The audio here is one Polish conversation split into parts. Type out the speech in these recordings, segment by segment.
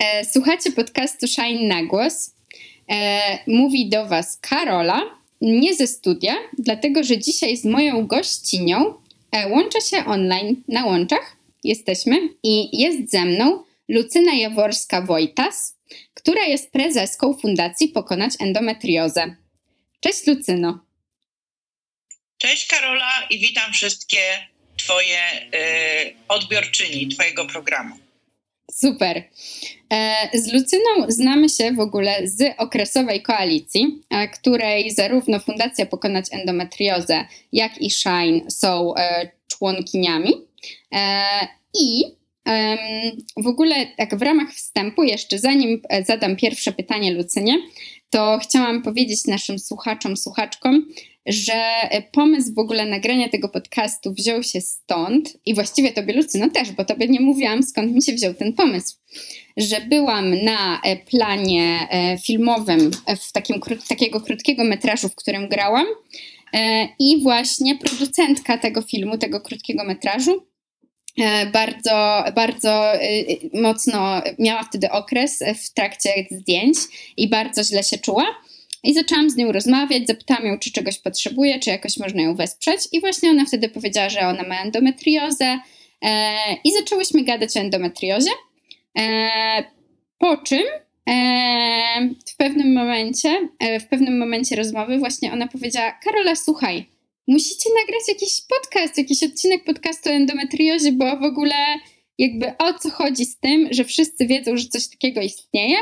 E, słuchacie podcastu Shine na głos. E, mówi do Was Karola, nie ze studia, dlatego że dzisiaj z moją gościnią e, łączę się online na łączach. Jesteśmy i jest ze mną Lucyna Jaworska-Wojtas, która jest prezeską Fundacji Pokonać Endometriozę. Cześć Lucyno. Cześć Karola i witam wszystkie Twoje y, odbiorczyni Twojego programu. Super. E, z Lucyną znamy się w ogóle z okresowej koalicji, e, której zarówno Fundacja Pokonać Endometriozę, jak i Shine są e, członkiniami. I w ogóle tak w ramach wstępu, jeszcze zanim zadam pierwsze pytanie Lucynie, to chciałam powiedzieć naszym słuchaczom, słuchaczkom, że pomysł w ogóle nagrania tego podcastu wziął się stąd i właściwie tobie Lucyno też, bo tobie nie mówiłam skąd mi się wziął ten pomysł, że byłam na e, planie e, filmowym w takim, takiego krótkiego metrażu, w którym grałam e, i właśnie producentka tego filmu, tego krótkiego metrażu bardzo, bardzo mocno miała wtedy okres w trakcie zdjęć i bardzo źle się czuła. I zaczęłam z nią rozmawiać, zapytałam ją, czy czegoś potrzebuje, czy jakoś można ją wesprzeć. I właśnie ona wtedy powiedziała, że ona ma endometriozę. E, I zaczęłyśmy gadać o endometriozie. E, po czym e, w pewnym momencie, e, w pewnym momencie rozmowy właśnie ona powiedziała, Karola, słuchaj, musicie nagrać jakiś podcast, jakiś odcinek podcastu o endometriozie, bo w ogóle jakby o co chodzi z tym, że wszyscy wiedzą, że coś takiego istnieje,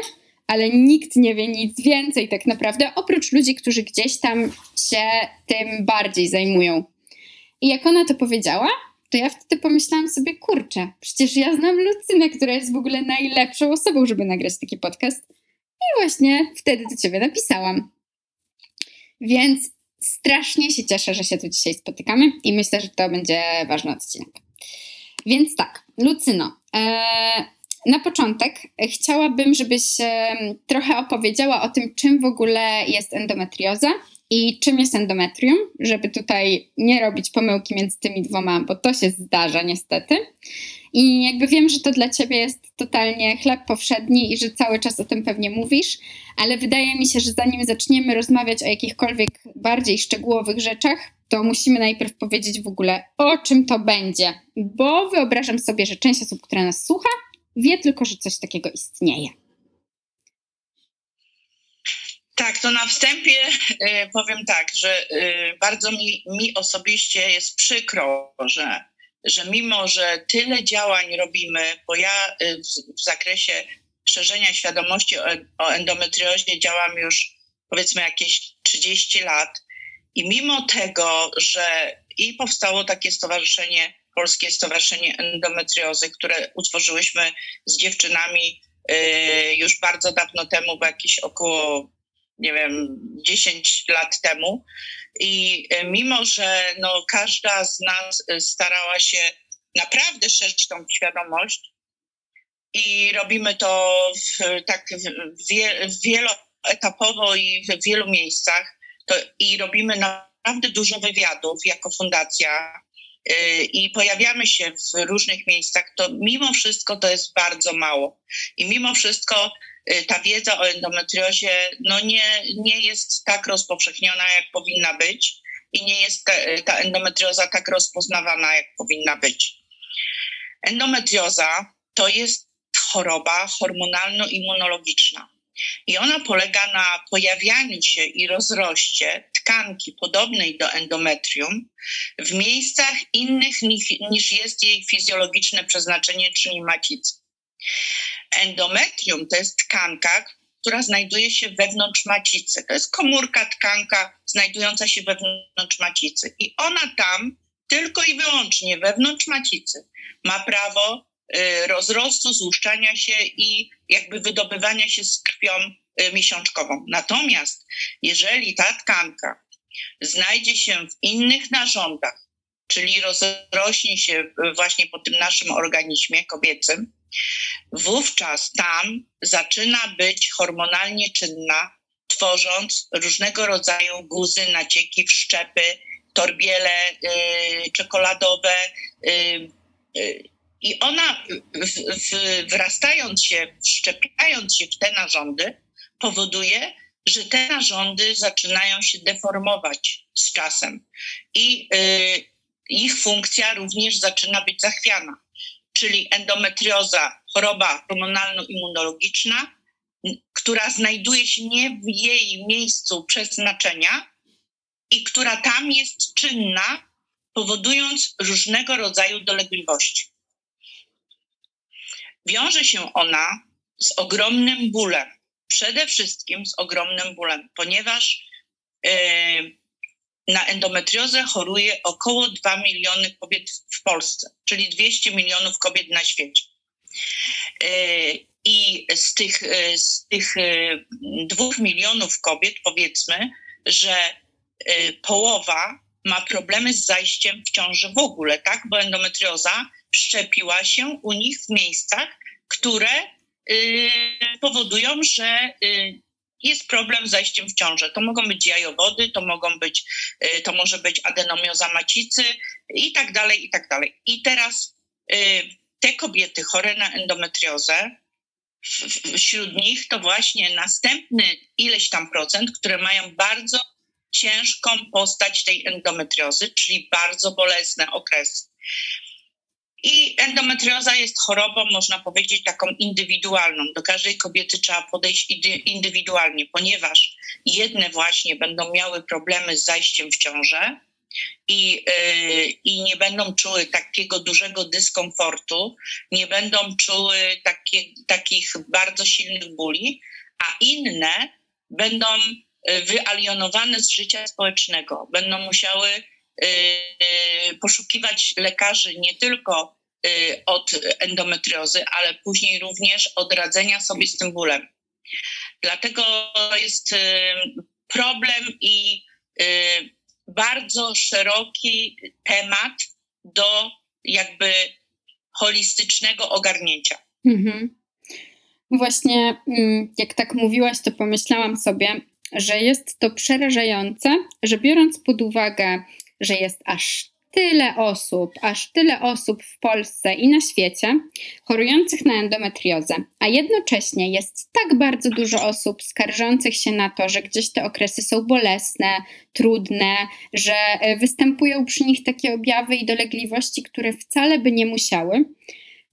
ale nikt nie wie nic więcej tak naprawdę, oprócz ludzi, którzy gdzieś tam się tym bardziej zajmują. I jak ona to powiedziała, to ja wtedy pomyślałam sobie, kurczę, przecież ja znam Lucynę, która jest w ogóle najlepszą osobą, żeby nagrać taki podcast. I właśnie wtedy do ciebie napisałam. Więc strasznie się cieszę, że się tu dzisiaj spotykamy i myślę, że to będzie ważny odcinek. Więc tak, Lucyno, ee, na początek chciałabym, żebyś trochę opowiedziała o tym, czym w ogóle jest endometrioza i czym jest endometrium, żeby tutaj nie robić pomyłki między tymi dwoma, bo to się zdarza niestety. I jakby wiem, że to dla ciebie jest totalnie chleb powszedni i że cały czas o tym pewnie mówisz, ale wydaje mi się, że zanim zaczniemy rozmawiać o jakichkolwiek bardziej szczegółowych rzeczach, to musimy najpierw powiedzieć w ogóle o czym to będzie, bo wyobrażam sobie, że część osób, która nas słucha, wie tylko, że coś takiego istnieje. Tak, to na wstępie y, powiem tak, że y, bardzo mi, mi osobiście jest przykro, że, że mimo, że tyle działań robimy, bo ja y, w, w, zakresie szerzenia świadomości o, o endometriozie działam już powiedzmy jakieś 30 lat i mimo tego, że i powstało takie stowarzyszenie Polskie Stowarzyszenie Endometriozy, które utworzyłyśmy z dziewczynami y, już bardzo dawno temu, bo jakieś około, nie wiem, 10 lat temu. I y, mimo, że no, każda z nas y, starała się naprawdę szerzyć tą świadomość i robimy to w, tak wieloetapowo i w wielu miejscach, to, i robimy naprawdę dużo wywiadów jako fundacja i pojawiamy się w różnych miejscach, to mimo wszystko to jest bardzo mało. I mimo wszystko y, ta wiedza o endometriozie no nie, nie jest tak rozpowszechniona, jak powinna być i nie jest ta, ta endometrioza tak rozpoznawana, jak powinna być. Endometrioza to jest choroba hormonalno-immunologiczna. I ona polega na pojawianiu się i rozroście tkanki podobnej do endometrium w miejscach innych niż, jest jej fizjologiczne przeznaczenie, czyli macicy. Endometrium to jest tkanka, która znajduje się wewnątrz macicy. To jest komórka, tkanka znajdująca się wewnątrz macicy. I ona tam tylko i wyłącznie wewnątrz macicy ma prawo Y, rozrostu, złuszczania się i jakby wydobywania się z krwią miesiączkową. Natomiast jeżeli ta tkanka znajdzie się w innych narządach, czyli rozrośnie się właśnie po tym naszym organizmie kobiecym, wówczas tam zaczyna być hormonalnie czynna, tworząc różnego rodzaju guzy, nacieki, wszczepy, torbiele yy, czekoladowe, yy, I ona w, w, wrastając się, wszczepiając się w te narządy, powoduje, że te narządy zaczynają się deformować z czasem i y, ich funkcja również zaczyna być zachwiana. Czyli endometrioza, choroba hormonalno-immunologiczna, która znajduje się nie w jej miejscu przeznaczenia i która tam jest czynna, powodując różnego rodzaju dolegliwości. Wiąże się ona z ogromnym bólem, przede wszystkim z ogromnym bólem, ponieważ yy, na endometriozę choruje około 2 miliony kobiet w Polsce, czyli 200 milionów kobiet na świecie. Yy, I z tych, yy, z tych dwóch milionów kobiet, powiedzmy, że połowa ma problemy z zajściem w ciąży w ogóle, tak? Bo endometrioza szczepiła się u nich w miejscach, które powodują, że y, jest problem z zajściem w ciążę. To mogą być jajowody, to mogą być, y, to może być adenomioza macicy i tak dalej, i tak dalej. I teraz te kobiety chore na endometriozę, wśród nich to właśnie następny ileś tam procent, które mają bardzo ciężką postać tej endometriozy, czyli bardzo bolesne okresy. I endometrioza jest chorobą, można powiedzieć, taką indywidualną. Do każdej kobiety trzeba podejść indywidualnie, ponieważ jedne właśnie będą miały problemy z zajściem w ciążę i, yy, i nie będą czuły takiego dużego dyskomfortu, nie będą czuły takie, takich bardzo silnych bóli, a inne będą y, wyalionowane z życia społecznego, będą musiały poszukiwać lekarzy nie tylko y, od endometriozy, ale później również od radzenia sobie z tym bólem. Dlatego jest y, problem i bardzo szeroki temat do jakby holistycznego ogarnięcia. Mhm. Właśnie mm, jak tak mówiłaś, to pomyślałam sobie, że jest to przerażające, że biorąc pod uwagę że jest aż tyle osób, aż tyle osób w Polsce i na świecie chorujących na endometriozę, a jednocześnie jest tak bardzo dużo osób skarżących się na to, że gdzieś te okresy są bolesne, trudne, że e, występują przy nich takie objawy i dolegliwości, które wcale by nie musiały.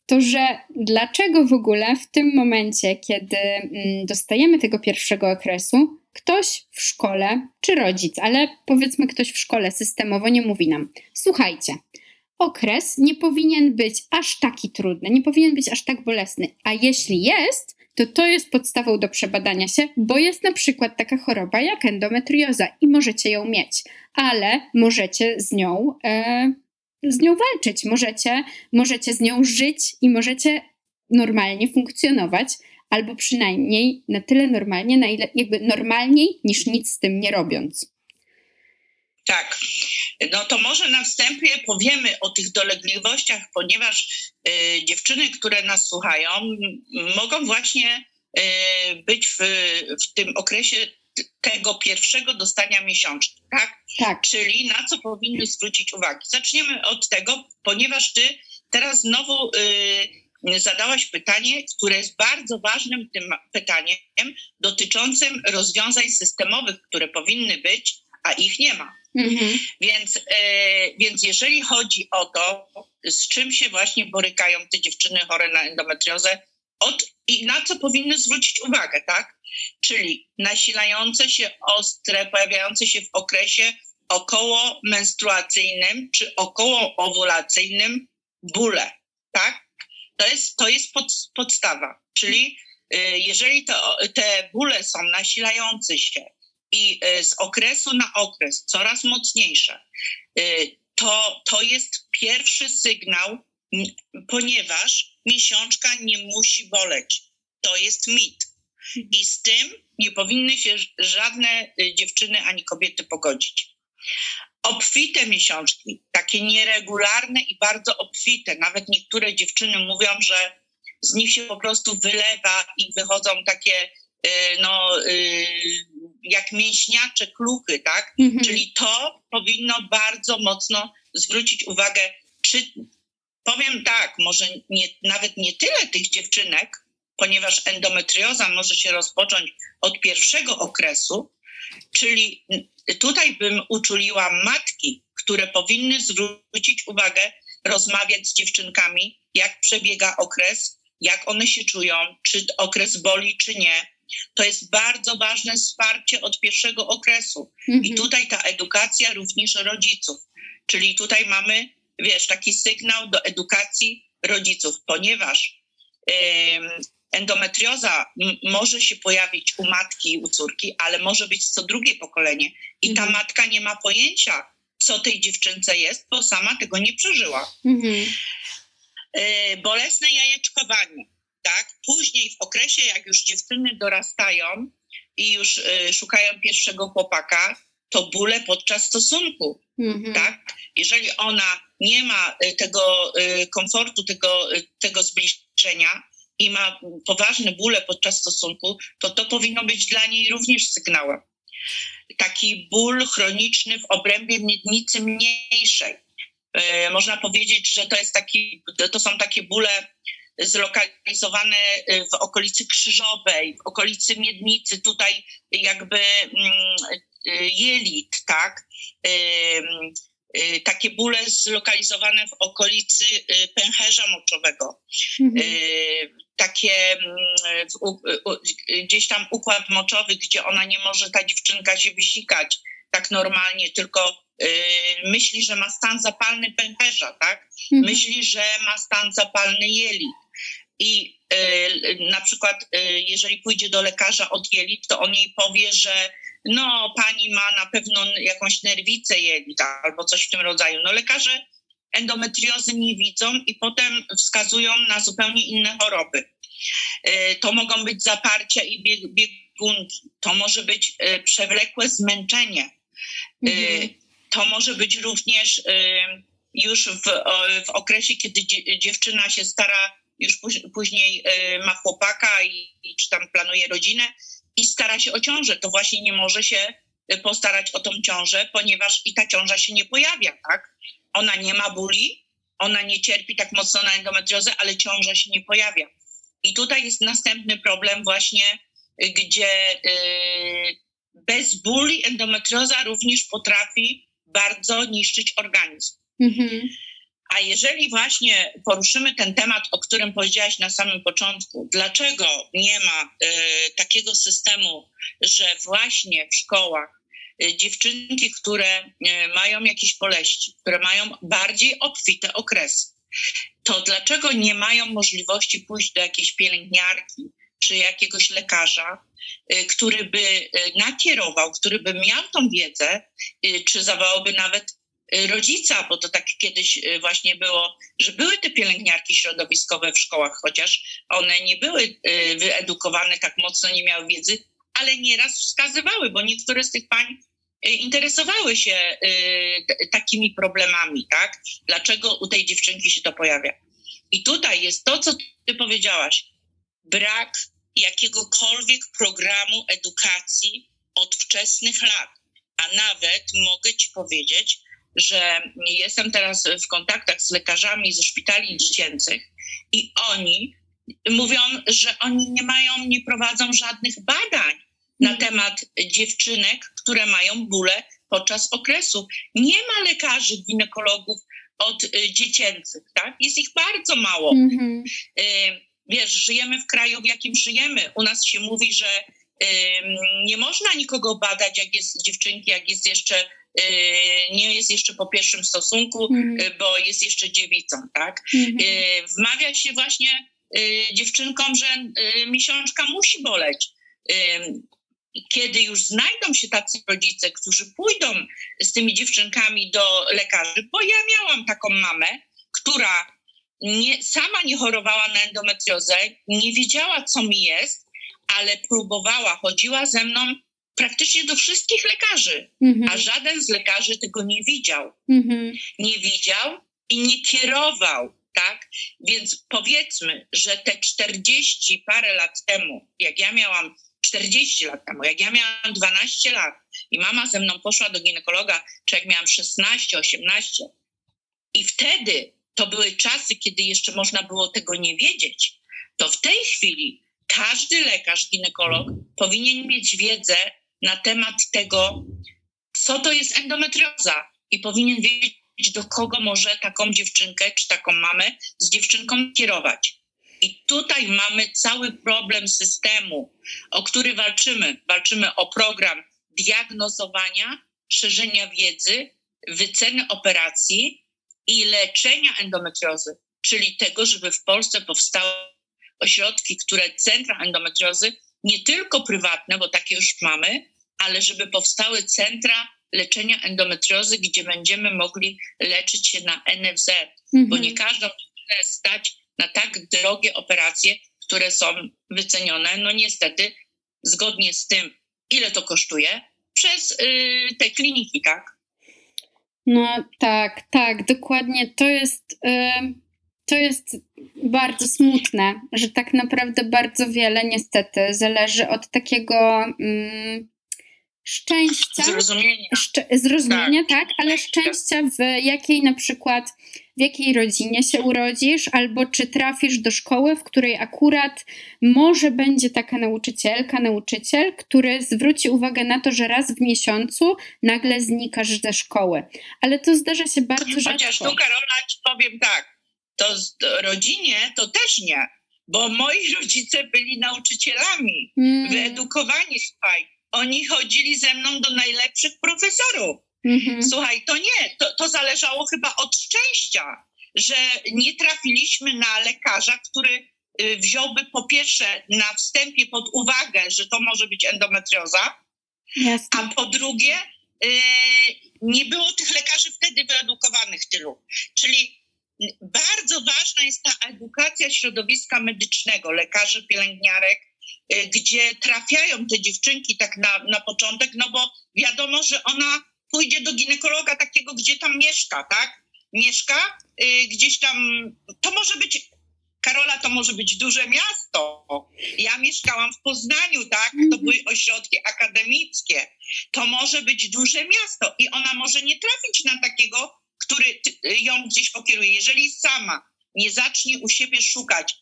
To, że dlaczego w ogóle w tym momencie, kiedy mm, dostajemy tego pierwszego okresu, ktoś w szkole, czy rodzic, ale powiedzmy ktoś w szkole systemowo nie mówi nam: Słuchajcie, okres nie powinien być aż taki trudny, nie powinien być aż tak bolesny, a jeśli jest, to to jest podstawą do przebadania się, bo jest na przykład taka choroba jak endometrioza i możecie ją mieć, ale możecie z nią, e, z nią walczyć, możecie, możecie z nią żyć i możecie normalnie funkcjonować albo przynajmniej na tyle normalnie, na ile jakby normalniej niż nic z tym nie robiąc. Tak. No to może na wstępie powiemy o tych dolegliwościach, ponieważ y, dziewczyny, które nas słuchają, mogą właśnie y, być w, w tym okresie tego pierwszego dostania miesiączki, tak? Tak. Czyli na co powinny zwrócić uwagę. Zaczniemy od tego, ponieważ ty teraz znowu y, zadałaś pytanie, które jest bardzo ważnym tym pytaniem dotyczącym rozwiązań systemowych, które powinny być, a ich nie ma. Mhm. Więc, e, więc jeżeli chodzi o to, z czym się właśnie borykają te dziewczyny chore na endometriozę, od, i na co powinny zwrócić uwagę, tak? Czyli nasilające się ostre, pojawiające się w okresie około menstruacyjnym czy około owulacyjnym bóle, tak? To jest, to jest pod, podstawa. Czyli y, jeżeli to, te bóle są nasilające się i y, z okresu na okres coraz mocniejsze, y, to, to jest pierwszy sygnał, ponieważ miesiączka nie musi boleć. To jest mit. I z tym nie powinny się żadne dziewczyny ani kobiety pogodzić obfite miesiączki, takie nieregularne i bardzo obfite. Nawet niektóre dziewczyny mówią, że z nich się po prostu wylewa i wychodzą takie y, no, y, jak mięśniacze kluchy, tak? Mhm. Czyli to powinno bardzo mocno zwrócić uwagę, czy powiem tak, może nie, nawet nie tyle tych dziewczynek, ponieważ endometrioza może się rozpocząć od pierwszego okresu, czyli tutaj bym uczuliła matki, które powinny zwrócić uwagę, rozmawiać z dziewczynkami, jak przebiega okres, jak one się czują, czy okres boli, czy nie. To jest bardzo ważne wsparcie od pierwszego okresu. Mhm. I tutaj ta edukacja również rodziców. Czyli tutaj mamy, wiesz, taki sygnał do edukacji rodziców, ponieważ endometrioza może się pojawić u matki i u córki, ale może być co drugie pokolenie. I ta mhm. matka nie ma pojęcia, co tej dziewczynce jest, bo sama tego nie przeżyła. Mhm. Y, bolesne jajeczkowanie, tak? Później w okresie, jak już dziewczyny dorastają i już y, szukają pierwszego chłopaka, to bóle podczas stosunku, mhm. tak? Jeżeli ona nie ma y, tego komfortu, tego, tego zbliżenia, i ma poważne bóle podczas stosunku, to to powinno być dla niej również sygnałem. Taki ból chroniczny w obrębie miednicy mniejszej. E, można powiedzieć, że to, jest taki, to są takie bóle zlokalizowane w okolicy krzyżowej, w okolicy miednicy, tutaj jakby mm, jelit, tak? E, takie bóle zlokalizowane w okolicy y, pęcherza moczowego. Mhm. Y, takie mm, gdzieś tam układ moczowy, gdzie ona nie może, ta dziewczynka się wysikać tak normalnie, tylko myśli, że ma stan zapalny pęcherza, tak? Mhm. Myśli, że ma stan zapalny jelit. I na przykład, jeżeli pójdzie do lekarza od jelit, to on jej powie, że no pani ma na pewno jakąś nerwicę jelita albo coś w tym rodzaju. No lekarze endometriozy nie widzą i potem wskazują na zupełnie inne choroby. E, to mogą być zaparcia i biegunki, to może być przewlekłe zmęczenie, mhm. to może być również już w, w okresie, kiedy dziewczyna się stara, już później ma chłopaka i, czy tam planuje rodzinę, i stara się o ciążę, to właśnie nie może się y, postarać o tą ciążę, ponieważ i ta ciąża się nie pojawia, tak? Ona nie ma bóli, ona nie cierpi tak mocno na endometriozę, ale ciąża się nie pojawia. I tutaj jest następny problem właśnie, y, gdzie bez bóli endometrioza również potrafi bardzo niszczyć organizm. Mhm. A jeżeli właśnie poruszymy ten temat, o którym powiedziałaś na samym początku, dlaczego nie ma y, takiego systemu, że właśnie w szkołach y, dziewczynki, które y, mają jakieś poleści, które mają bardziej obfite okresy, to dlaczego nie mają możliwości pójść do jakiejś pielęgniarki czy jakiegoś lekarza, który by nakierował, który by miał tą wiedzę, czy zawołałby nawet rodzica, bo to tak kiedyś y, właśnie było, że były te pielęgniarki środowiskowe w szkołach, chociaż one nie były y, wyedukowane tak mocno, nie miały wiedzy, ale nieraz wskazywały, bo niektóre z tych pań interesowały się takimi problemami, tak? Dlaczego u tej dziewczynki się to pojawia? I tutaj jest to, co ty powiedziałaś. Brak jakiegokolwiek programu edukacji od wczesnych lat. A nawet mogę ci powiedzieć, że jestem teraz w kontaktach z lekarzami ze szpitali dziecięcych i oni mówią, że oni nie mają, nie prowadzą żadnych badań na mhm. temat dziewczynek, które mają bóle podczas okresu. Nie ma lekarzy, ginekologów od y, dziecięcych, tak? Jest ich bardzo mało. Mhm. Y, wiesz, żyjemy w kraju, w jakim żyjemy. U nas się mówi, że nie można nikogo badać, jak jest dziewczynki, jak jest jeszcze nie jest jeszcze po pierwszym stosunku, mm. bo jest jeszcze dziewicą, tak? Mm. Wmawia się właśnie dziewczynkom, że miesiączka musi boleć. Kiedy już znajdą się tacy rodzice, którzy pójdą z tymi dziewczynkami do lekarzy, bo ja miałam taką mamę, która nie, sama nie chorowała na endometriozę, nie wiedziała, co mi jest, ale próbowała, chodziła ze mną praktycznie do wszystkich lekarzy, mhm. a żaden z lekarzy tego nie widział. Mhm. Nie widział i nie kierował, tak? Więc powiedzmy, że te 40 parę lat temu, jak ja miałam 40 lat temu, jak ja miałam 12 lat i mama ze mną poszła do ginekologa, czy jak miałam 16, 18 i wtedy to były czasy, kiedy jeszcze można było tego nie wiedzieć, to w tej chwili każdy lekarz, ginekolog powinien mieć wiedzę na temat tego, co to jest endometrioza i powinien wiedzieć, do kogo może taką dziewczynkę czy taką mamę z dziewczynką kierować. I tutaj mamy cały problem systemu, o który walczymy. Walczymy o program diagnozowania, szerzenia wiedzy, wyceny operacji i leczenia endometriozy, czyli tego, żeby w Polsce powstały ośrodki, które centra endometriozy, nie tylko prywatne, bo takie już mamy, ale żeby powstały centra leczenia endometriozy, gdzie będziemy mogli leczyć się na NFZ, mhm. bo nie każdą dziewczynę stać na tak drogie operacje, które są wycenione, no niestety, zgodnie z tym, ile to kosztuje, przez y, te kliniki, tak? No tak, tak, dokładnie. To jest, y, to jest bardzo smutne, że tak naprawdę bardzo wiele niestety zależy od takiego. Y, szczęścia. Zrozumienia. Szcz- zrozumienia, tak. tak, ale szczęścia w jakiej na przykład, w jakiej rodzinie się urodzisz, albo czy trafisz do szkoły, w której akurat może będzie taka nauczycielka, nauczyciel, który zwróci uwagę na to, że raz w miesiącu nagle znikasz ze szkoły. Ale to zdarza się bardzo rzadko. Chociaż tu Karola ci powiem tak, to rodzinie to też nie, bo moi rodzice byli nauczycielami, hmm. wyedukowani, słuchaj oni chodzili ze mną do najlepszych profesorów. Mhm. Słuchaj, to nie, to, to zależało chyba od szczęścia, że nie trafiliśmy na lekarza, który y, wziąłby po pierwsze na wstępie pod uwagę, że to może być endometrioza, Jasne. a po drugie y, nie było tych lekarzy wtedy wyedukowanych tylu. Czyli bardzo ważna jest ta edukacja środowiska medycznego, lekarzy, pielęgniarek, Y, gdzie trafiają te dziewczynki tak na, na początek, no bo wiadomo, że ona pójdzie do ginekologa takiego, gdzie tam mieszka, tak? Mieszka y, gdzieś tam, to może być, Karola, to może być duże miasto. Ja mieszkałam w Poznaniu, tak? To mhm. były ośrodki akademickie. To może być duże miasto i ona może nie trafić na takiego, który ją gdzieś pokieruje. Jeżeli sama nie zacznie u siebie szukać,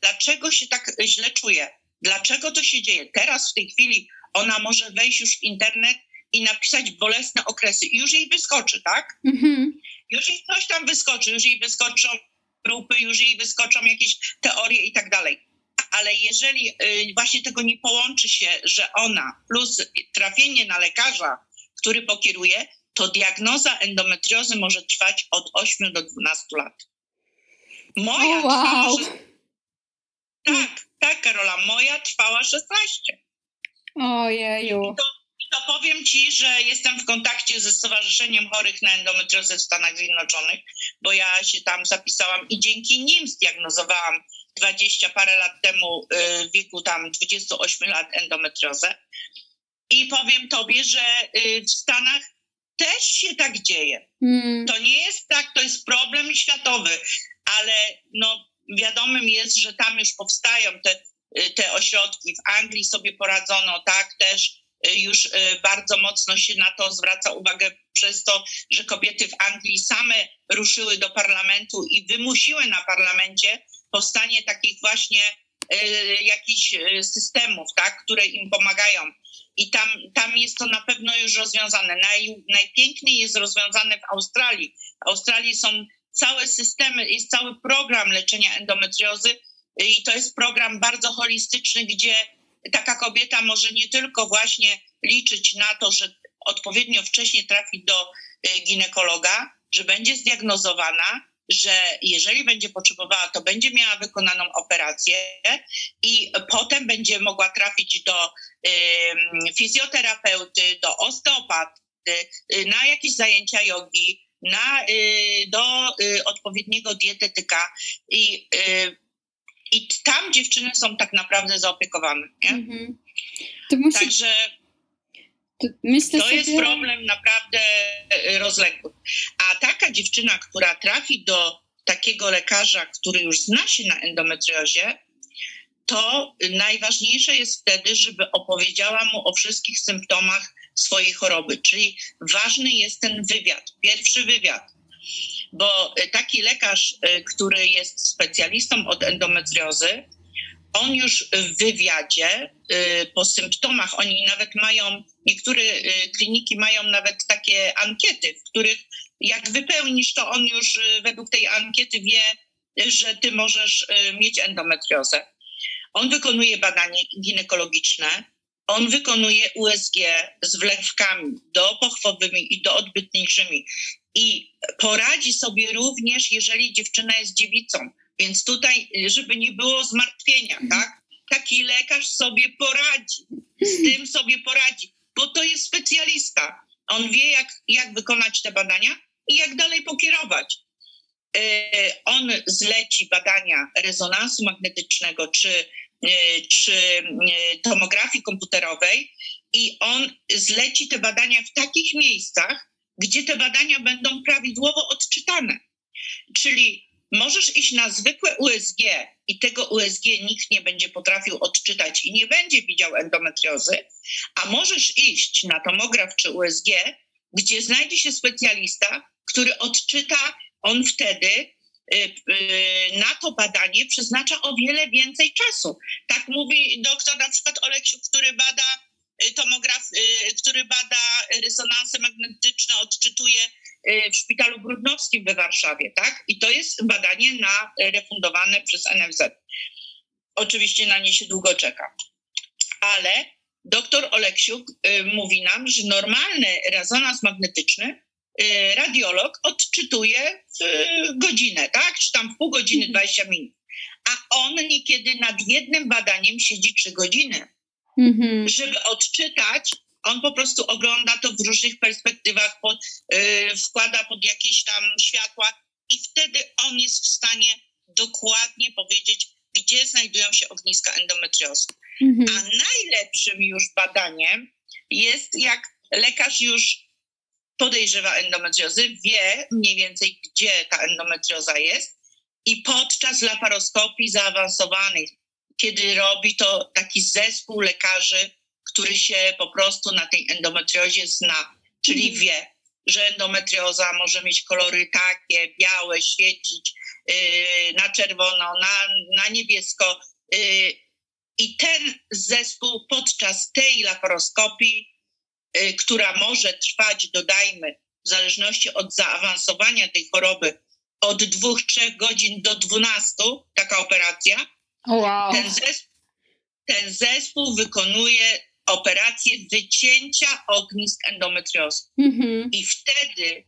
dlaczego się tak źle czuje, Dlaczego to się dzieje? Teraz w tej chwili ona może wejść już w internet i napisać bolesne okresy i już jej wyskoczy, tak? Mhm. Już jej coś tam wyskoczy, już jej wyskoczą grupy, już jej wyskoczą jakieś teorie i tak dalej. Ale jeżeli y, właśnie tego nie połączy się, że ona plus trafienie na lekarza, który pokieruje, to diagnoza endometriozy może trwać od 8 do 12 lat. Moja oh, wow. trwa, tak, tak, Karola, moja trwała 16. Ojeju. I to, to powiem Ci, że jestem w kontakcie ze Stowarzyszeniem Chorych na Endometriozę w Stanach Zjednoczonych, bo ja się tam zapisałam i dzięki nim zdiagnozowałam 20 parę lat temu y, w wieku tam 28 lat endometriozę. I powiem Tobie, że y, w Stanach też się tak dzieje. Hmm. To nie jest tak, to jest problem światowy, ale no wiadomym jest, że tam już powstają te, te ośrodki. W Anglii sobie poradzono, tak, też y, już y, bardzo mocno się na to zwraca uwagę przez to, że kobiety w Anglii same ruszyły do parlamentu i wymusiły na parlamencie powstanie takich właśnie y, jakichś systemów, tak, które im pomagają. I tam, tam jest to na pewno już rozwiązane. Naj, najpiękniej jest rozwiązane w Australii. W Australii są całe systemy, jest cały program leczenia endometriozy i to jest program bardzo holistyczny, gdzie taka kobieta może nie tylko właśnie liczyć na to, że odpowiednio wcześnie trafi do y, ginekologa, że będzie zdiagnozowana, że jeżeli będzie potrzebowała, to będzie miała wykonaną operację i potem będzie mogła trafić do y, fizjoterapeuty, do osteopaty, y, na jakieś zajęcia jogi, na, y, do y, odpowiedniego dietetyka i, y, i tam dziewczyny są tak naprawdę zaopiekowane. Nie? Mhm. To musi... Także to, to sobie... jest problem naprawdę rozległy. A taka dziewczyna, która trafi do takiego lekarza, który już zna się na endometriozie, to najważniejsze jest wtedy, żeby opowiedziała mu o wszystkich symptomach swojej choroby. Czyli ważny jest ten wywiad, pierwszy wywiad. bo taki lekarz, który jest specjalistą od endometriozy, on już w wywiadzie po symptomach, oni nawet mają, niektóre kliniki mają nawet takie ankiety, w których jak wypełnisz, to on już według tej ankiety wie, że ty możesz mieć endometriozę. On wykonuje badanie ginekologiczne, on wykonuje USG z wlewkami dopochwowymi i doodbytniejszymi i poradzi sobie również, jeżeli dziewczyna jest dziewicą. Więc tutaj, żeby nie było zmartwienia, tak? Taki lekarz sobie poradzi, z tym sobie poradzi, bo to jest specjalista. On wie, jak, jak wykonać te badania i jak dalej pokierować. Yy, on zleci badania rezonansu magnetycznego czy czy e, tomografii komputerowej i on zleci te badania w takich miejscach, gdzie te badania będą prawidłowo odczytane. Czyli możesz iść na zwykłe USG i tego USG nikt nie będzie potrafił odczytać i nie będzie widział endometriozy, a możesz iść na tomograf czy USG, gdzie znajdzie się specjalista, który odczyta on wtedy na to badanie przeznacza o wiele więcej czasu. Tak mówi doktor na przykład Oleksiu, który bada y, tomograf, który bada rezonanse magnetyczne, odczytuje w szpitalu grudnowskim we Warszawie, tak? I to jest badanie na, refundowane przez NFZ. Oczywiście na nie się długo czeka. Ale doktor Oleksiuk mówi nam, że normalny rezonans magnetyczny Y, radiolog odczytuje w godzinę, tak? Czy tam w pół godziny, 20 mhm. minut. A on niekiedy nad jednym badaniem siedzi 3 godziny. Mhm. Żeby odczytać, on po prostu ogląda to w różnych perspektywach, pod, yy, wkłada pod jakieś tam światła i wtedy on jest w stanie dokładnie powiedzieć, gdzie znajdują się ogniska endometriozy. Mhm. A najlepszym już badaniem jest, jak lekarz już podejrzewa endometriozy, wie mniej więcej, gdzie ta endometrioza jest i podczas laparoskopii zaawansowanej, kiedy robi to taki zespół lekarzy, który się po prostu na tej endometriozie zna, czyli mhm. wie, że endometrioza może mieć kolory takie, białe, świecić yy, na czerwono, na, na niebiesko. Yy, I ten zespół podczas tej laparoskopii która może trwać, dodajmy, w zależności od zaawansowania tej choroby, od dwóch, trzech godzin do dwunastu, taka operacja. Wow. Ten, zespół, ten zespół wykonuje operację wycięcia ognisk endometriozy. Mm-hmm. I wtedy,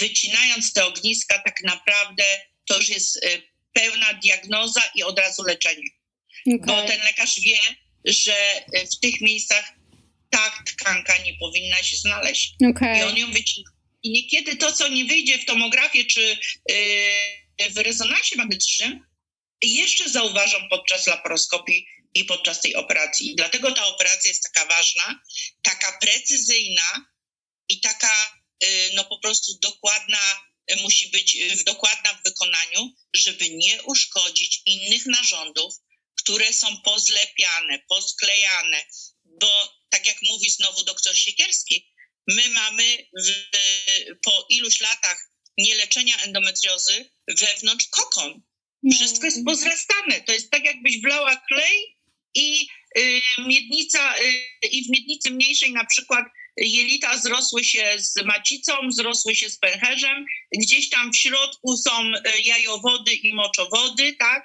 wycinając te ogniska, tak naprawdę to już jest y, pełna diagnoza i od razu leczenie. Okay. Bo ten lekarz wie, że y, w tych miejscach ta tkanka nie powinna się znaleźć. Okay. I on ją wycina. I niekiedy to, co nie wyjdzie w tomografie czy yy, w rezonansie magnetycznym, jeszcze zauważą podczas laparoskopii i podczas tej operacji. I dlatego ta operacja jest taka ważna, taka precyzyjna i taka yy, no po prostu dokładna, yy, musi być w dokładna w wykonaniu, żeby nie uszkodzić innych narządów, które są pozlepiane, posklejane, bo tak jak mówi znowu doktor Siekierski, my mamy w, po iluś latach nieleczenia endometriozy wewnątrz kokon. Wszystko jest pozrastane. To jest tak, jakbyś wlała klej i y, miednica, y, i w miednicy mniejszej na przykład jelita zrosły się z macicą, zrosły się z pęcherzem, gdzieś tam w środku są y, jajowody i moczowody, tak?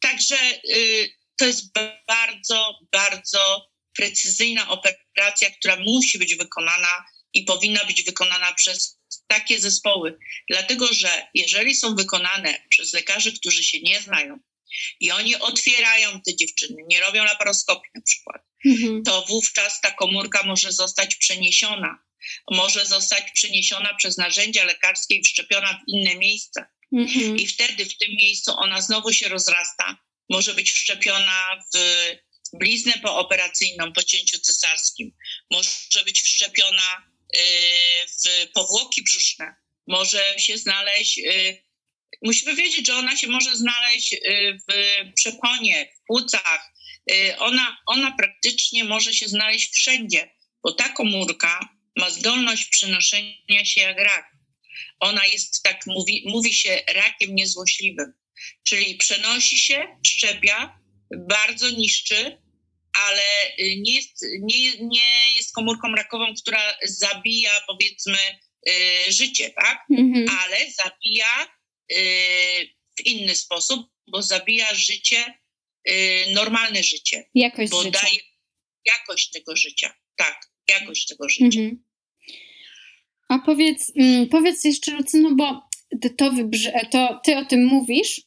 Także y, to jest bardzo, bardzo precyzyjna operacja, która musi być wykonana i powinna być wykonana przez takie zespoły. Dlatego, że jeżeli są wykonane przez lekarzy, którzy się nie znają i oni otwierają te dziewczyny, nie robią laparoskopii na przykład, mhm. to wówczas ta komórka może zostać przeniesiona. Może zostać przeniesiona przez narzędzia lekarskie i wszczepiona w inne miejsce. Mhm. I wtedy w tym miejscu ona znowu się rozrasta, może być wszczepiona w bliznę pooperacyjną po cięciu cesarskim, może być wszczepiona y, w powłoki brzuszne, może się znaleźć, y, musimy wiedzieć, że ona się może znaleźć y, w przeponie, w płucach, ona, ona praktycznie może się znaleźć wszędzie, bo ta komórka ma zdolność przenoszenia się jak rak. Ona jest, tak mówi, mówi się, rakiem niezłośliwym, czyli przenosi się, szczepia, bardzo niszczy, ale nie jest, nie, nie jest komórką rakową, która zabija powiedzmy y, życie, tak? Mhm. Ale zabija y, w inny sposób, bo zabija życie, y, normalne życie. Jakość bo życia. daje jakość tego życia. Tak, jakość tego życia. Mhm. A powiedz, mm, powiedz jeszcze, Lucyno, bo to, to ty o tym mówisz,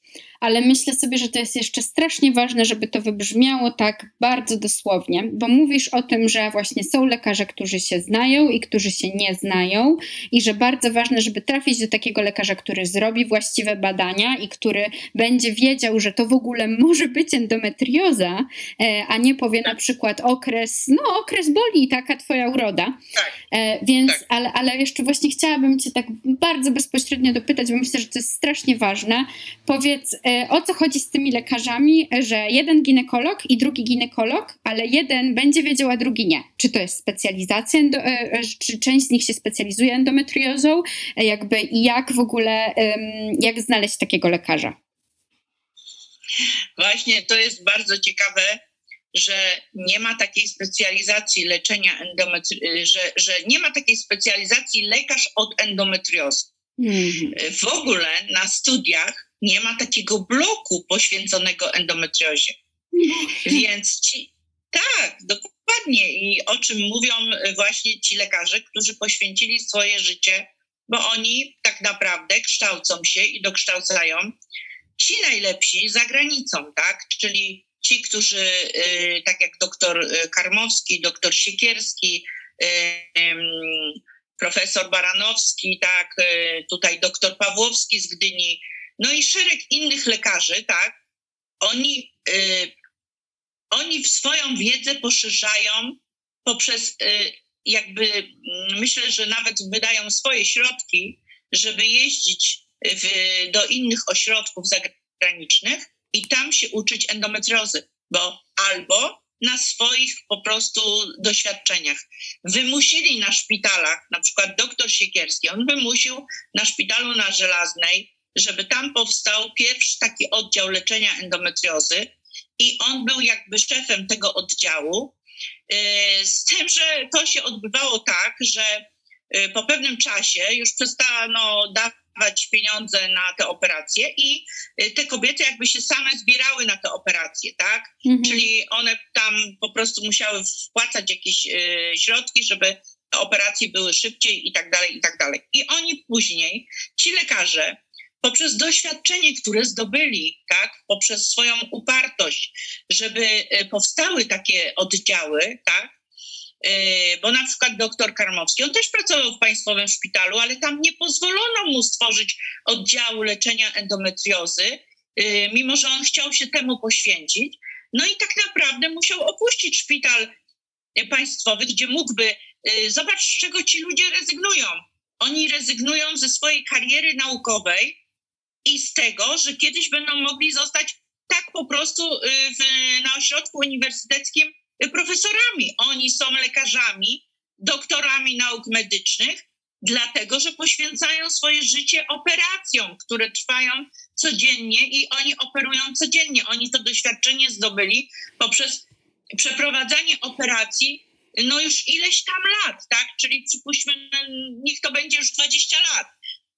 ale myślę sobie, że to jest jeszcze strasznie ważne, żeby to wybrzmiało tak bardzo dosłownie, bo mówisz o tym, że właśnie są lekarze, którzy się znają i którzy się nie znają, i że bardzo ważne, żeby trafić do takiego lekarza, który zrobi właściwe badania i który będzie wiedział, że to w ogóle może być endometrioza, e, a nie powie na przykład okres, no okres boli, taka twoja uroda. Tak. E, więc, tak. Ale, ale jeszcze właśnie chciałabym Cię tak bardzo bezpośrednio dopytać, bo myślę, że to jest strasznie ważne. Powiedz, e, o co chodzi z tymi lekarzami, że jeden ginekolog i drugi ginekolog, ale jeden będzie wiedział, a drugi nie. Czy to jest specjalizacja, e, e, czy część z nich się specjalizuje endometriozą, e, jakby i jak w ogóle, jak znaleźć takiego lekarza? Właśnie to jest bardzo ciekawe, że nie ma takiej specjalizacji leczenia endometriozy, że, że nie ma takiej specjalizacji lekarz od endometriozy. Mm. W ogóle na studiach nie ma takiego bloku poświęconego endometriozie. Więc ci, tak, dokładnie. I o czym mówią właśnie ci lekarze, którzy poświęcili swoje życie, bo oni tak naprawdę kształcą się i dokształcają ci najlepsi za granicą, tak? Czyli ci, którzy, y, tak jak doktor Karmowski, doktor Siekierski, y, profesor Baranowski, tak, y, tutaj doktor Pawłowski z Gdyni, no i szereg innych lekarzy, tak, oni, y, oni swoją wiedzę poszerzają poprzez y, jakby, mm, myślę, że nawet wydają swoje środki, żeby jeździć w, do innych ośrodków zagranicznych i tam się uczyć endometriozy, bo albo na swoich po prostu doświadczeniach. Wymusili na szpitalach, na przykład doktor Siekierski, on wymusił na szpitalu na Żelaznej żeby tam powstał pierwszy taki oddział leczenia endometriozy i on był jakby szefem tego oddziału. Y, z tym, że to się odbywało tak, że y, po pewnym czasie już przestano dawać pieniądze na te operacje i y, te kobiety jakby się same zbierały na te operacje, tak? Mhm. Czyli one tam po prostu musiały wpłacać jakieś środki, żeby te operacje były szybciej i tak dalej, i tak dalej. I oni później, ci lekarze, poprzez doświadczenie, które zdobyli, tak, poprzez swoją upartość, żeby e, powstały takie oddziały, tak, e, bo na przykład doktor Karmowski, on też pracował w państwowym szpitalu, ale tam nie pozwolono mu stworzyć oddziału leczenia endometriozy, e, mimo że on chciał się temu poświęcić. No i tak naprawdę musiał opuścić szpital państwowy, gdzie mógłby, zobacz, z czego ci ludzie rezygnują. Oni rezygnują ze swojej kariery naukowej, i z tego, że kiedyś będą mogli zostać tak po prostu y, w, na ośrodku uniwersyteckim profesorami. Oni są lekarzami, doktorami nauk medycznych, dlatego że poświęcają swoje życie operacjom, które trwają codziennie i oni operują codziennie. Oni to doświadczenie zdobyli poprzez przeprowadzanie operacji no już ileś tam lat, tak? Czyli przypuśćmy, no, niech to będzie już 20 lat.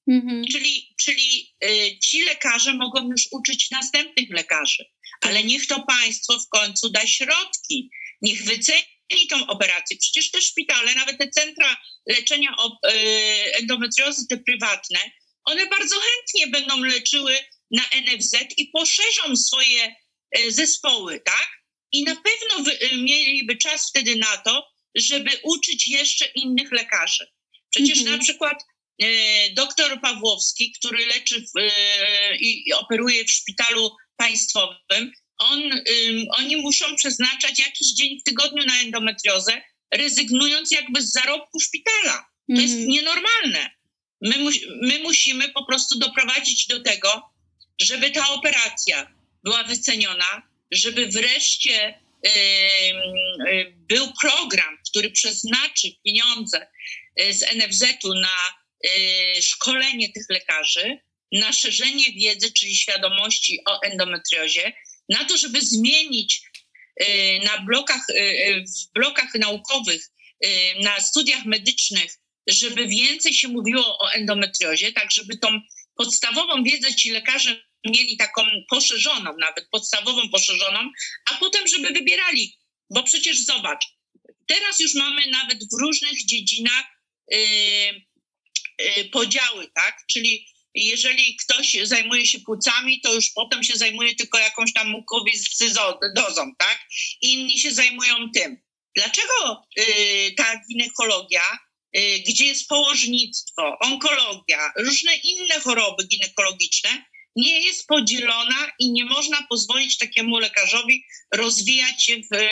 Mhm. Czyli, czyli y, ci lekarze mogą już uczyć następnych lekarzy, ale niech to państwo w końcu da środki, niech wyceni tą operację. Przecież te szpitale, nawet te centra leczenia y, endometriozy, te prywatne, one bardzo chętnie będą leczyły na NFZ i poszerzą swoje y, zespoły, tak? I na pewno mieliby czas wtedy na to, żeby uczyć jeszcze innych lekarzy. Przecież mhm. na przykład doktor Pawłowski, który leczy w, e, i operuje w szpitalu państwowym, on, oni muszą przeznaczać jakiś dzień w tygodniu na endometriozę, rezygnując jakby z zarobku szpitala. To mm. jest mhm. nienormalne. My, mu, my musimy po prostu doprowadzić do tego, żeby ta operacja była wyceniona, żeby wreszcie był program, który przeznaczy pieniądze z NFZ-u na szkolenie tych lekarzy, na szerzenie wiedzy, czyli świadomości o endometriozie, na to, żeby zmienić na blokach, w blokach naukowych, na studiach medycznych, żeby więcej się mówiło o endometriozie, tak żeby tą podstawową wiedzę ci lekarze mieli taką poszerzoną, nawet podstawową poszerzoną, a potem, żeby wybierali. Bo przecież zobacz, teraz już mamy nawet w różnych dziedzinach yy, podziały, tak? Czyli jeżeli ktoś zajmuje się płucami, to już potem się zajmuje tylko jakąś tam mukowiscydozą, tak? Inni się zajmują tym. Dlaczego yy, ta ginekologia, yy, gdzie jest położnictwo, onkologia, różne inne choroby ginekologiczne, nie jest podzielona i nie można pozwolić takiemu lekarzowi rozwijać się w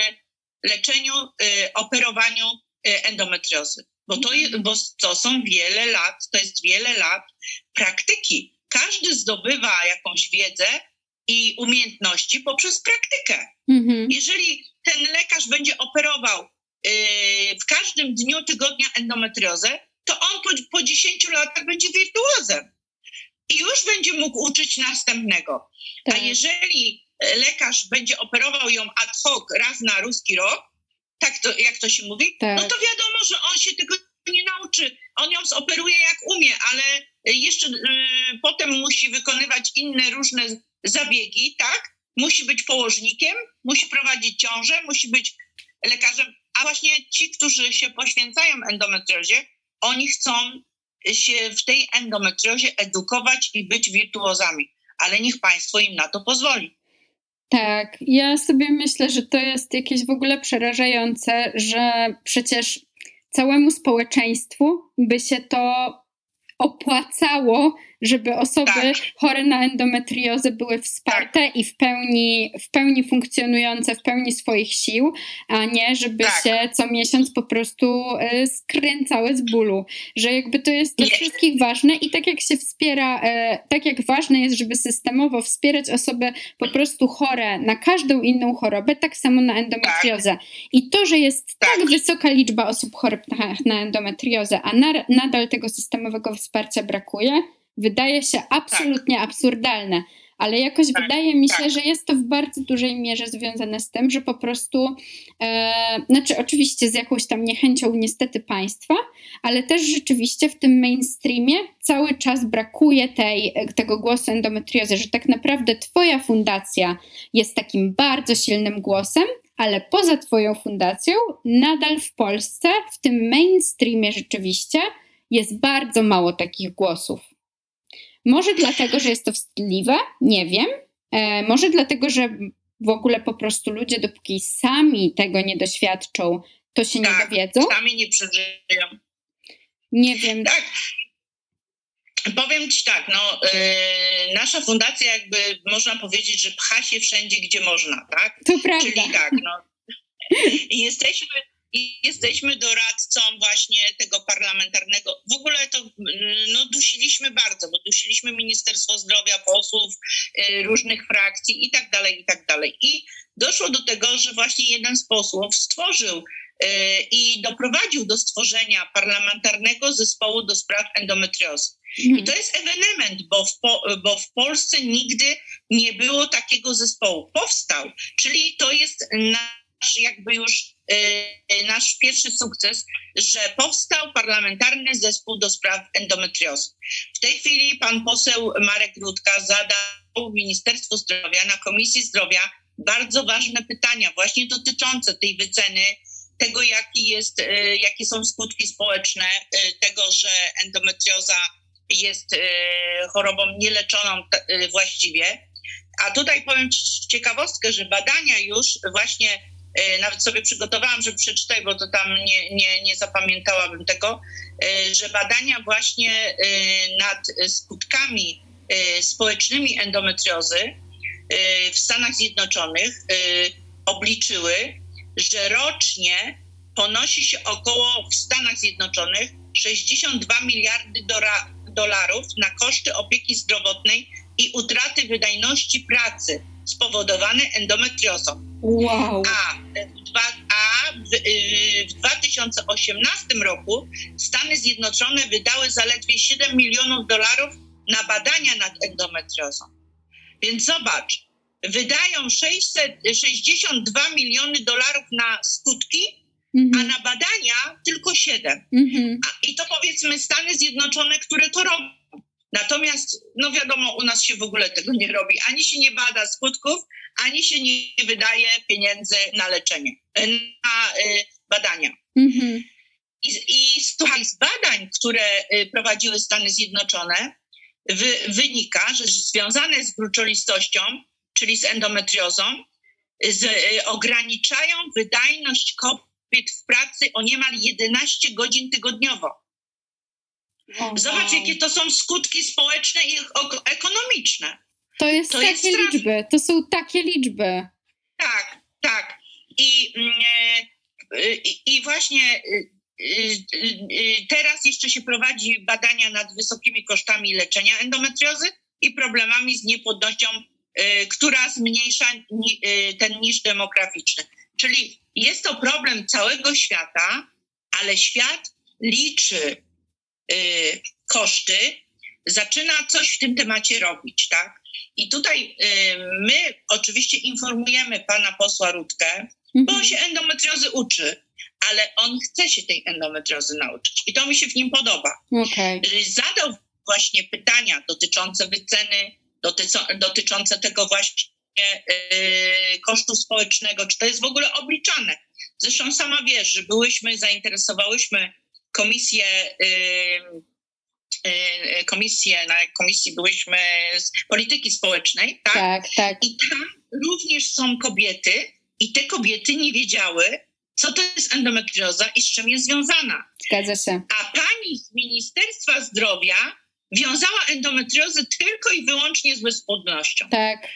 leczeniu, y, operowaniu y, endometriozy. Bo to, bo to są wiele lat, to jest wiele lat praktyki. Każdy zdobywa jakąś wiedzę i umiejętności poprzez praktykę. Mhm. Jeżeli ten lekarz będzie operował yy, w każdym dniu tygodnia endometriozę, to on po, po 10 latach będzie wirtuozem i już będzie mógł uczyć następnego. Tak. A jeżeli lekarz będzie operował ją ad hoc raz na ruski rok, tak to, jak to się mówi, tak. no to wiadomo, że on się tego nie nauczy. On ją zoperuje jak umie, ale jeszcze y, potem musi wykonywać inne różne zabiegi, tak? Musi być położnikiem, musi prowadzić ciążę, musi być lekarzem. A właśnie ci, którzy się poświęcają endometriozie, oni chcą się w tej endometriozie edukować i być wirtuozami, ale niech państwo im na to pozwoli. Tak, ja sobie myślę, że to jest jakieś w ogóle przerażające, że przecież całemu społeczeństwu by się to opłacało, żeby osoby tak. chore na endometriozę były wsparte tak. i w pełni, w pełni funkcjonujące, w pełni swoich sił, a nie żeby tak. się co miesiąc po prostu y, skręcały z bólu. Że jakby to jest dla wszystkich ważne i tak jak się wspiera, y, tak jak ważne jest, żeby systemowo wspierać osoby po prostu chore na każdą inną chorobę, tak samo na endometriozę. I to, że jest tak, tak wysoka liczba osób chorych na, na endometriozę, a na, nadal tego systemowego wsparcia brakuje, wydaje się absolutnie tak. absurdalne, ale jakoś tak, wydaje mi się, tak. że jest to w bardzo dużej mierze związane z tym, że po prostu, e, znaczy oczywiście z jakąś tam niechęcią niestety państwa, ale też rzeczywiście w tym mainstreamie cały czas brakuje tej, tego głosu endometriozy, że tak naprawdę twoja fundacja jest takim bardzo silnym głosem, ale poza twoją fundacją nadal w Polsce, w tym mainstreamie rzeczywiście jest bardzo mało takich głosów. Może dlatego, że jest to wstydliwe, nie wiem. E, może dlatego, że w ogóle po prostu ludzie, dopóki sami tego nie doświadczą, to się tak, nie dowiedzą. Sami nie przeżyją. Nie wiem. Tak. Powiem Ci tak, no, yy, nasza fundacja jakby można powiedzieć, że pcha się wszędzie, gdzie można, tak? To prawda. Czyli tak, no. I jesteśmy i jesteśmy doradcą właśnie tego parlamentarnego. W ogóle to no, dusiliśmy bardzo, bo dusiliśmy Ministerstwo Zdrowia, posłów y, różnych frakcji i tak dalej, i tak dalej. I doszło do tego, że właśnie jeden z posłów stworzył y, i doprowadził do stworzenia parlamentarnego zespołu do spraw endometriozy. I to jest ewenement, bo w, bo w Polsce nigdy nie było takiego zespołu. Powstał, czyli to jest nasz jakby już nasz pierwszy sukces, że powstał parlamentarny zespół do spraw endometriozy. W tej chwili pan poseł Marek Rutka zadał Ministerstwu Zdrowia na Komisji Zdrowia bardzo ważne pytania właśnie dotyczące tej wyceny tego, jaki jest, y, jakie są skutki społeczne tego, że endometrioza jest chorobą nieleczoną właściwie. A tutaj powiem ciekawostkę, że badania już właśnie E, nawet sobie przygotowałam, żeby przeczytać, bo to tam nie, nie, nie zapamiętałabym tego, e, że badania właśnie e, nad skutkami społecznymi endometriozy w Stanach Zjednoczonych obliczyły, że rocznie ponosi się około w Stanach Zjednoczonych 62 miliardy dolarów na koszty opieki zdrowotnej i utraty wydajności pracy spowodowane endometriozą. Wow. A, dwa, a w, y, w 2018 roku Stany Zjednoczone wydały zaledwie 7 milionów dolarów na badania nad endometriozą. Więc zobacz, wydają 662 miliony dolarów na skutki, mhm. a na badania tylko 7. Mhm. A, I to powiedzmy Stany Zjednoczone, które to robią. Natomiast, no wiadomo, u nas się w ogóle tego nie robi. Ani się nie bada skutków, ani się nie wydaje pieniędzy na leczenie, na y, badania. Mhm. I, I słuchaj, z badań, które y, prowadziły Stany Zjednoczone, wy, wynika, że związane z gruczolistością, czyli z endometriozą, z, y, ograniczają wydajność kobiet w pracy o niemal 11 godzin tygodniowo. Zobacz, jakie to są skutki społeczne i ekonomiczne. To jest to takie jest liczby, to są takie liczby. Tak, tak. I, mm, e, i, i właśnie e, e, teraz jeszcze się prowadzi badania nad wysokimi kosztami leczenia endometriozy i problemami z niepłodnością, która zmniejsza ten niż demograficzny. Czyli jest to problem całego świata, ale świat liczy koszty, zaczyna coś w tym temacie robić, tak? I tutaj y, my oczywiście informujemy pana posła Rutkę, mhm. bo on się endometriozy uczy, ale on chce się tej endometriozy nauczyć i to mi się w nim podoba. Okay. Zadał właśnie pytania dotyczące wyceny, dotyczące tego właśnie yy, kosztu społecznego, czy to jest w ogóle obliczane. Zresztą sama wiesz, że byłyśmy, zainteresowałyśmy komisję yy, Y, komisję, na komisji byłyśmy z polityki społecznej, tak? Tak, tak. I tam również są kobiety i te kobiety nie wiedziały, co to jest endometrioza i z czym jest związana. Zgadza się. A pani z Ministerstwa Zdrowia wiązała endometriozę tylko i wyłącznie z bezpłodnością. Tak.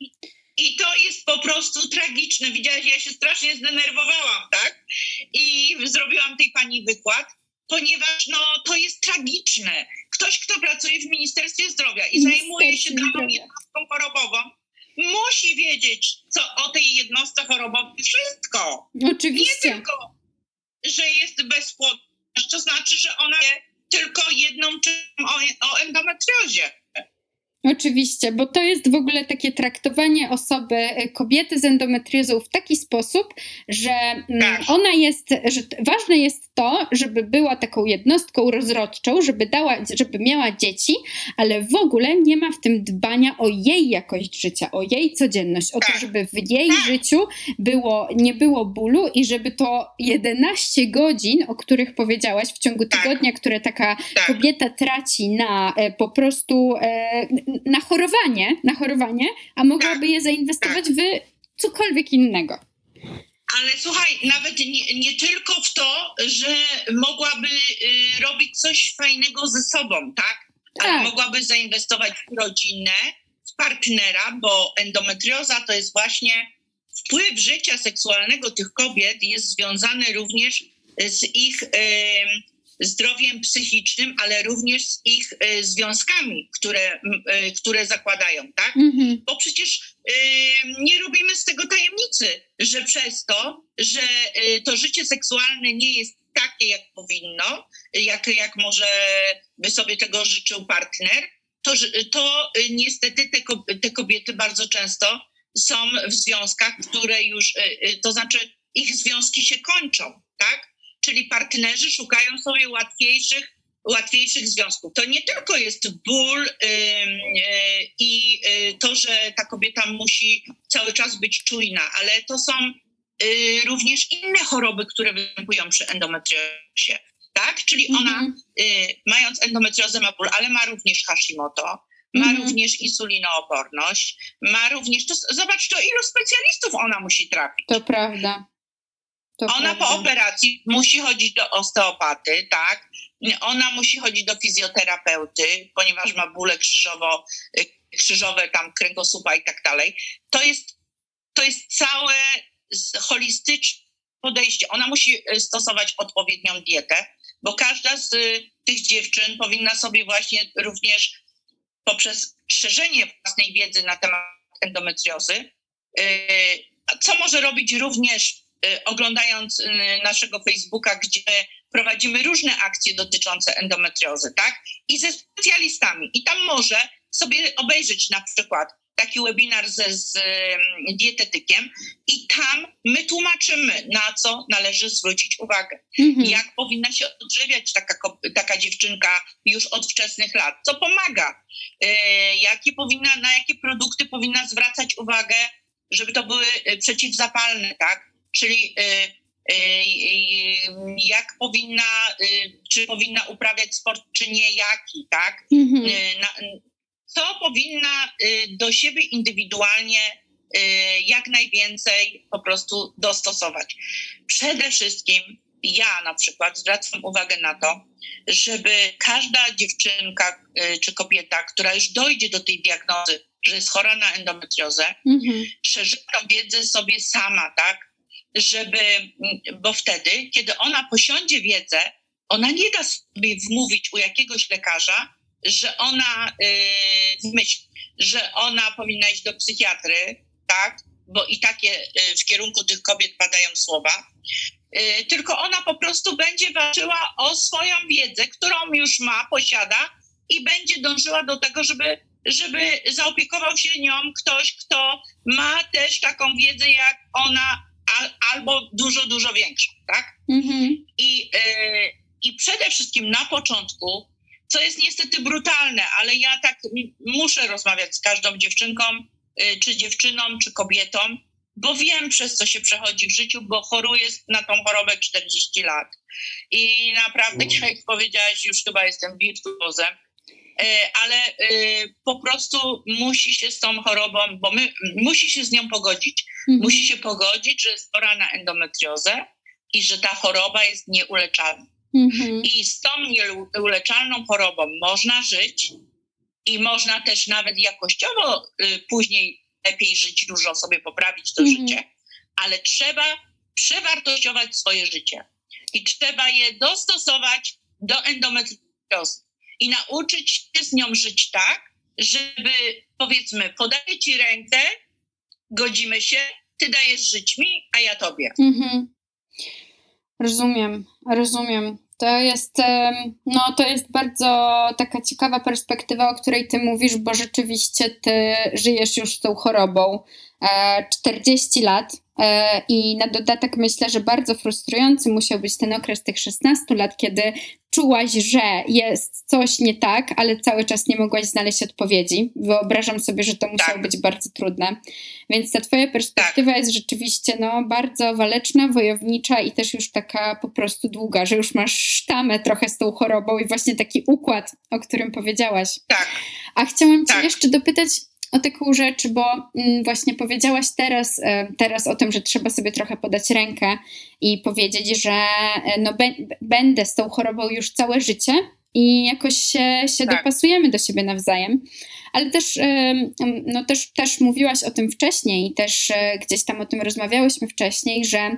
I, I to jest po prostu tragiczne. Widziałaś, ja się strasznie zdenerwowałam, tak? I zrobiłam tej pani wykład ponieważ no, to jest tragiczne. Ktoś, kto pracuje w Ministerstwie Zdrowia i zajmuje się daną jednostką chorobową, musi wiedzieć co o tej jednostce chorobowej wszystko. Oczywiście. Nie tylko, że jest bezpłodna, to znaczy, że ona wie tylko jedną czym o, o endometriozie. Oczywiście, bo to jest w ogóle takie traktowanie osoby, e, kobiety z endometriozą w taki sposób, że mm, tak. ona jest, że ważne jest to, żeby była taką jednostką rozrodczą, żeby dała, żeby miała dzieci, ale w ogóle nie ma w tym dbania o jej jakość życia, o jej codzienność, o to, tak. żeby w jej tak. życiu było, nie było bólu i żeby to 11 godzin, o których powiedziałaś w ciągu tygodnia, które taka tak. kobieta traci na e, po prostu e, na chorowanie, na chorowanie, a mogłaby je zainwestować w cokolwiek innego. Ale słuchaj, nawet nie, nie, tylko w to, że mogłaby y, robić coś fajnego ze sobą, tak? Ale tak. mogłaby zainwestować w rodzinę, w partnera, bo endometrioza to jest właśnie wpływ życia seksualnego tych kobiet jest związany również z ich y, zdrowiem psychicznym, ale również z ich e, związkami, które, e, które zakładają, tak? Mm-hmm. Bo przecież e, nie robimy z tego tajemnicy, że przez to, że to życie seksualne nie jest takie, jak powinno, jak, jak może by sobie tego życzył partner, to, to niestety te, te kobiety bardzo często są w związkach, które już, to znaczy ich związki się kończą, tak? Czyli partnerzy szukają sobie łatwiejszych, łatwiejszych związków. To nie tylko jest ból yy, yy, i yy, to, że ta kobieta musi cały czas być czujna, ale to są y, również inne choroby, które występują przy endometriozie. Tak? Czyli ona, mm -hmm. mając endometriozę, ma ból, ale ma również Hashimoto, ma mm -hmm. również insulinooporność, ma również, to, zobacz, to ilu specjalistów ona musi trafić. To prawda. To Ona prawda. po operacji musi chodzić do osteopaty, tak? Ona musi chodzić do fizjoterapeuty, ponieważ ma bóle krzyżowo, krzyżowe, tam kręgosłupa i tak dalej. To jest, to jest całe holistyczne podejście. Ona musi e, stosować odpowiednią dietę, bo każda z tych dziewczyn powinna sobie właśnie również poprzez szerzenie własnej wiedzy na temat endometriozy, co może robić również oglądając naszego Facebooka, gdzie prowadzimy różne akcje dotyczące endometriozy, tak? I ze specjalistami. I tam może sobie obejrzeć na przykład taki webinar ze, z dietetykiem i tam my tłumaczymy, na co należy zwrócić uwagę. Mhm. Jak powinna się odżywiać taka, taka dziewczynka już od wczesnych lat, co pomaga, e, jakie powinna, na jakie produkty powinna zwracać uwagę, żeby to były przeciwzapalne, tak? Czyli e, jak powinna, czy powinna uprawiać sport, czy nie, jaki, tak? Mhm. Co powinna y, do siebie indywidualnie y, jak najwięcej po prostu dostosować. Przede wszystkim ja na przykład zwracam uwagę na to, żeby każda dziewczynka y, czy kobieta, która już dojdzie do tej diagnozy, że jest chora na endometriozę, mhm. tą wiedzę sobie sama, tak? Żeby, bo wtedy, kiedy ona posiądzie wiedzę, ona nie da sobie wmówić u jakiegoś lekarza, że ona y, myśli, że ona powinna iść do psychiatry, tak? Bo i takie y, w kierunku tych kobiet padają słowa. Y, tylko ona po prostu będzie walczyła o swoją wiedzę, którą już ma, posiada i będzie dążyła do tego, żeby, żeby zaopiekował się nią ktoś, kto ma też taką wiedzę jak ona, al, albo dużo, dużo większą, tak? Mhm. I, y, I przede wszystkim na początku co jest niestety brutalne, ale ja tak muszę rozmawiać z każdą dziewczynką, y, czy dziewczyną, czy kobietą, bo wiem, przez co się przechodzi w życiu, bo choruję na tą chorobę 40 lat. I naprawdę, jak powiedziałaś, już chyba jestem wirtuozem, ale y, po prostu musi się z tą chorobą, bo my, musi się z nią pogodzić. Mhm. Musi się pogodzić, że jest chora na endometriozę i że ta choroba jest nieuleczalna. Mhm. I z tą nieuleczalną chorobą można żyć i można też nawet jakościowo y, później lepiej żyć, dużo sobie poprawić to mhm. życie, ale trzeba przewartościować swoje życie i trzeba je dostosować do endometriozy i nauczyć się z nią żyć tak, żeby powiedzmy, podaję ci rękę, godzimy się, ty dajesz żyć mi, a ja tobie. Mhm. Rozumiem, rozumiem. To jest, no, to jest bardzo taka ciekawa perspektywa, o której ty mówisz, bo rzeczywiście ty żyjesz już z tą chorobą 40 e, lat I na dodatek myślę, że bardzo frustrujący musiał być ten okres tych 16 lat, kiedy czułaś, że jest coś nie tak, ale cały czas nie mogłaś znaleźć odpowiedzi. Wyobrażam sobie, że to musiało tak. być bardzo trudne. Więc ta Twoja perspektywa tak. jest rzeczywiście no, bardzo waleczna, wojownicza i też już taka po prostu długa, że już masz sztamę trochę z tą chorobą i właśnie taki układ, o którym powiedziałaś. Tak. A chciałam Cię tak. jeszcze dopytać o taką rzecz, bo mm, właśnie powiedziałaś teraz, e, teraz o tym, że trzeba sobie trochę podać rękę i powiedzieć, że e, no, będę z tą chorobą już całe życie i jakoś się, się tak. dopasujemy do siebie nawzajem. Ale też, no, też, też mówiłaś o tym wcześniej i też e, gdzieś tam o tym rozmawiałyśmy wcześniej, że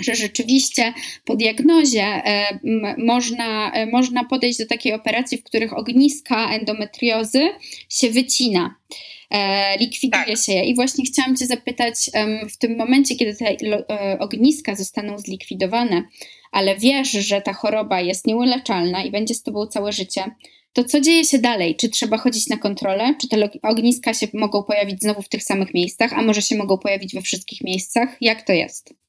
że rzeczywiście po diagnozie e, można, e, można podejść do takiej operacji, w których ogniska endometriozy się wycina, e, likwiduje tak. się je. I właśnie chciałam Cię zapytać, w tym momencie, kiedy te ogniska zostaną zlikwidowane, ale wiesz, że ta choroba jest nieuleczalna i będzie z Tobą całe życie, to co dzieje się dalej? Czy trzeba chodzić na kontrolę? Czy te ogniska się mogą pojawić znowu w tych samych miejscach, a może się mogą pojawić we wszystkich miejscach? Jak to jest?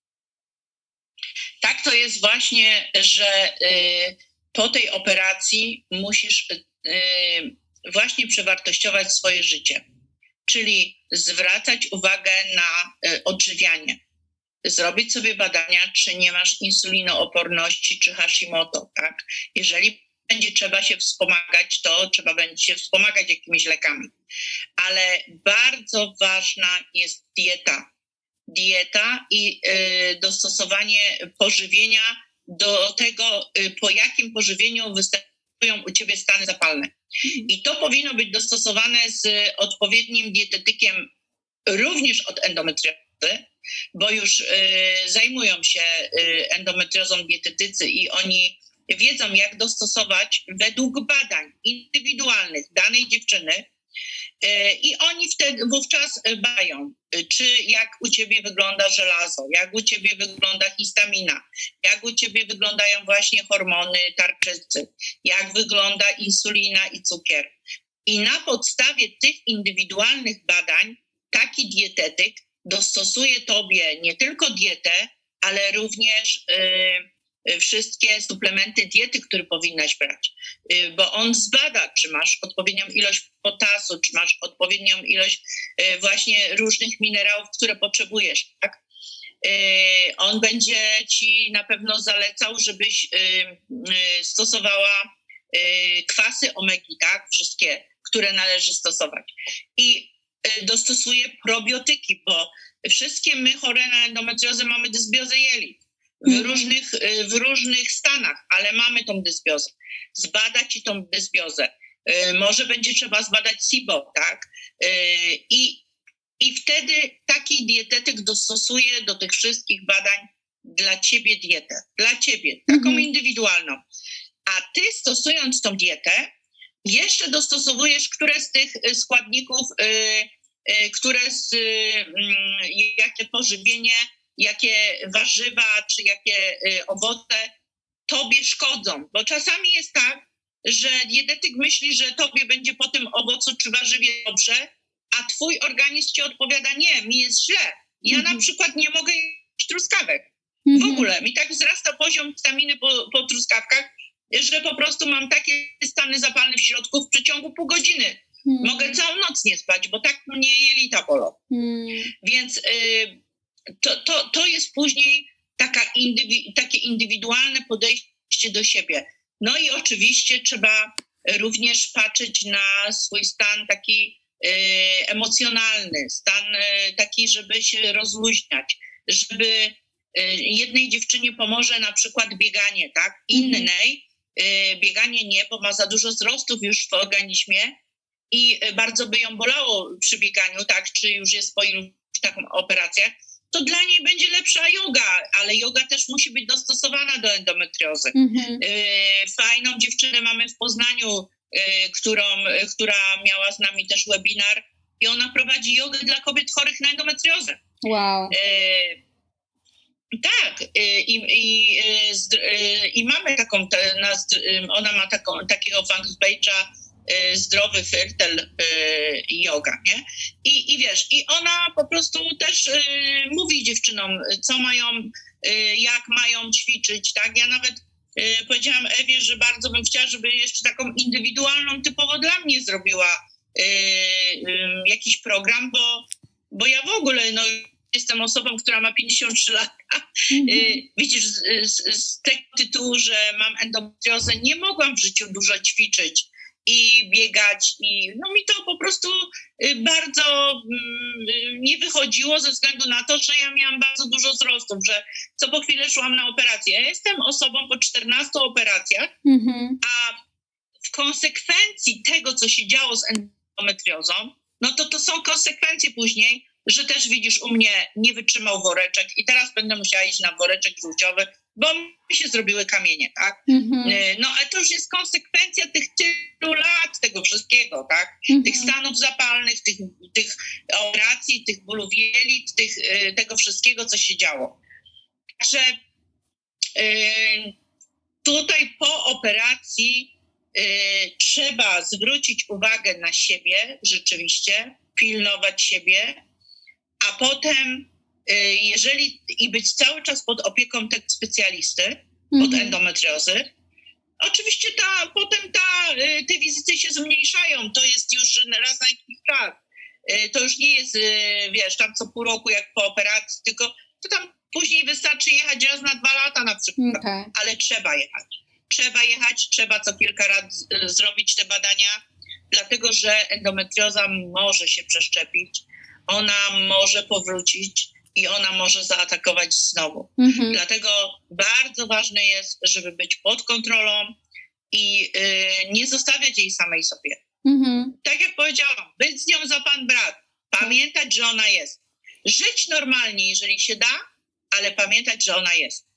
Tak to jest właśnie, że y, po tej operacji musisz y, właśnie przewartościować swoje życie, czyli zwracać uwagę na y, odżywianie. Zrobić sobie badania, czy nie masz insulinooporności, czy Hashimoto, tak? Jeżeli będzie trzeba się wspomagać, to trzeba będzie się wspomagać jakimiś lekami. Ale bardzo ważna jest dieta dieta i y, dostosowanie pożywienia do tego, y, po jakim pożywieniu występują u ciebie stany zapalne. I to powinno być dostosowane z odpowiednim dietetykiem również od endometriozy, bo już y, zajmują się endometriozą dietetycy i oni wiedzą, jak dostosować według badań indywidualnych danej dziewczyny E, I oni wtedy wówczas badają, czy jak u ciebie wygląda żelazo, jak u ciebie wygląda histamina, jak u ciebie wyglądają właśnie hormony tarczycy, jak wygląda insulina i cukier. I na podstawie tych indywidualnych badań taki dietetyk dostosuje tobie nie tylko dietę, ale również y, wszystkie suplementy diety, które powinnaś brać, y, bo on zbada, czy masz odpowiednią ilość potasu, czy masz odpowiednią ilość y, właśnie różnych minerałów, które potrzebujesz. Tak? On będzie ci na pewno zalecał, żebyś stosowała kwasy omegi, tak? Wszystkie, które należy stosować. I dostosuje probiotyki, bo wszystkie my chore na endometriozę mamy dysbiozę jelit w, mhm. różnych, y, w różnych stanach, ale mamy tą dysbiozę. Zbadać i tą dysbiozę. Y, może będzie trzeba zbadać SIBO, tak? Y, I, I wtedy taki dietetyk dostosuje do tych wszystkich badań dla ciebie dietę, dla ciebie, taką mhm. indywidualną. A ty stosując tą dietę, jeszcze dostosowujesz, które z tych składników które z, mm, jakie pożywienie, jakie warzywa czy jakie y, owoce tobie szkodzą. Bo czasami jest tak, że dietetyk myśli, że tobie będzie po tym owocu czy warzywie dobrze, a twój organizm ci odpowiada, nie, mi jest źle. Ja mhm. na przykład nie mogę jeść truskawek. Mhm. W ogóle mi tak wzrasta poziom witaminy po, po truskawkach, że po prostu mam takie stany zapalne w środku w przeciągu pół godziny. Hmm. Mogę całą noc nie spać, bo tak mnie jelita bolą. Hmm. Więc y, to, to, to jest później taka indywi takie indywidualne podejście do siebie. No i oczywiście trzeba również patrzeć na swój stan taki y, emocjonalny, stan y, taki, żeby się rozluźniać, żeby y, jednej dziewczynie pomoże na przykład bieganie, tak? Mhm. Innej bieganie nie, bo ma za dużo wzrostów już w organizmie, i e, bardzo by ją bolało przy bieganiu, tak, czy już jest po iluś taką operacjach, to dla niej będzie lepsza yoga, ale yoga też musi być dostosowana do endometriozy. Mhm. E, fajną dziewczynę mamy w Poznaniu, e, którą, która miała z nami też webinar i ona prowadzi jogę dla kobiet chorych na endometriozę. Wow. Tak, i, i, i, mamy taką, ona ma taką, takiego fanpage'a zdrowy fertel y, yoga, nie? I, I wiesz, i ona po prostu też y, mówi dziewczynom, co mają, jak mają ćwiczyć, tak? Ja nawet powiedziałam Ewie, że bardzo bym chciała, żeby jeszcze taką indywidualną, typowo dla mnie zrobiła jakiś program, bo, bo ja w ogóle, no jestem osobą, która ma 53 lata. Mhm. Widzisz, z, z, z, tego tytułu, że mam endometriozę, nie mogłam w życiu dużo ćwiczyć i biegać i no mi to po prostu y, bardzo mm, nie wychodziło ze względu na to, że ja miałam bardzo dużo wzrostów, że co po chwilę szłam na operację. Ja jestem osobą po 14 operacjach, mhm. a w konsekwencji tego, co się działo z endometriozą, no to to są konsekwencje później, że też widzisz u mnie nie wytrzymał woreczek i teraz będę musiała iść na woreczek żółciowy, bo mi się zrobiły kamienie, tak? Mhm. Y, no ale to już jest konsekwencja tych tylu lat, tego wszystkiego, tak? Mhm. Tych stanów zapalnych, tych, tych operacji, tych bólów jelit, tych, y, tego wszystkiego, co się działo. Także y, tutaj po operacji trzeba zwrócić uwagę na siebie rzeczywiście, pilnować siebie, a potem Y, jeżeli i być cały czas pod opieką tego specjalisty, mhm. endometriozy, oczywiście ta, potem ta, y, te wizyty się zmniejszają, to jest już raz na jakiś czas. Y, to już nie jest, wiesz, tam co pół roku jak po operacji, tylko to tam później wystarczy jechać raz na dwa lata na przykład, okay. ale trzeba jechać. Trzeba jechać, trzeba co kilka razy zrobić te badania, dlatego że endometrioza może się przeszczepić, ona może powrócić, i ona może zaatakować znowu. Mhm. Dlatego bardzo ważne jest, żeby być pod kontrolą i y, nie zostawiać jej samej sobie. Mhm. Tak jak powiedziałam, być z nią za pan brat, pamiętać, że ona jest. Żyć normalnie, jeżeli się da, ale pamiętać, że ona jest.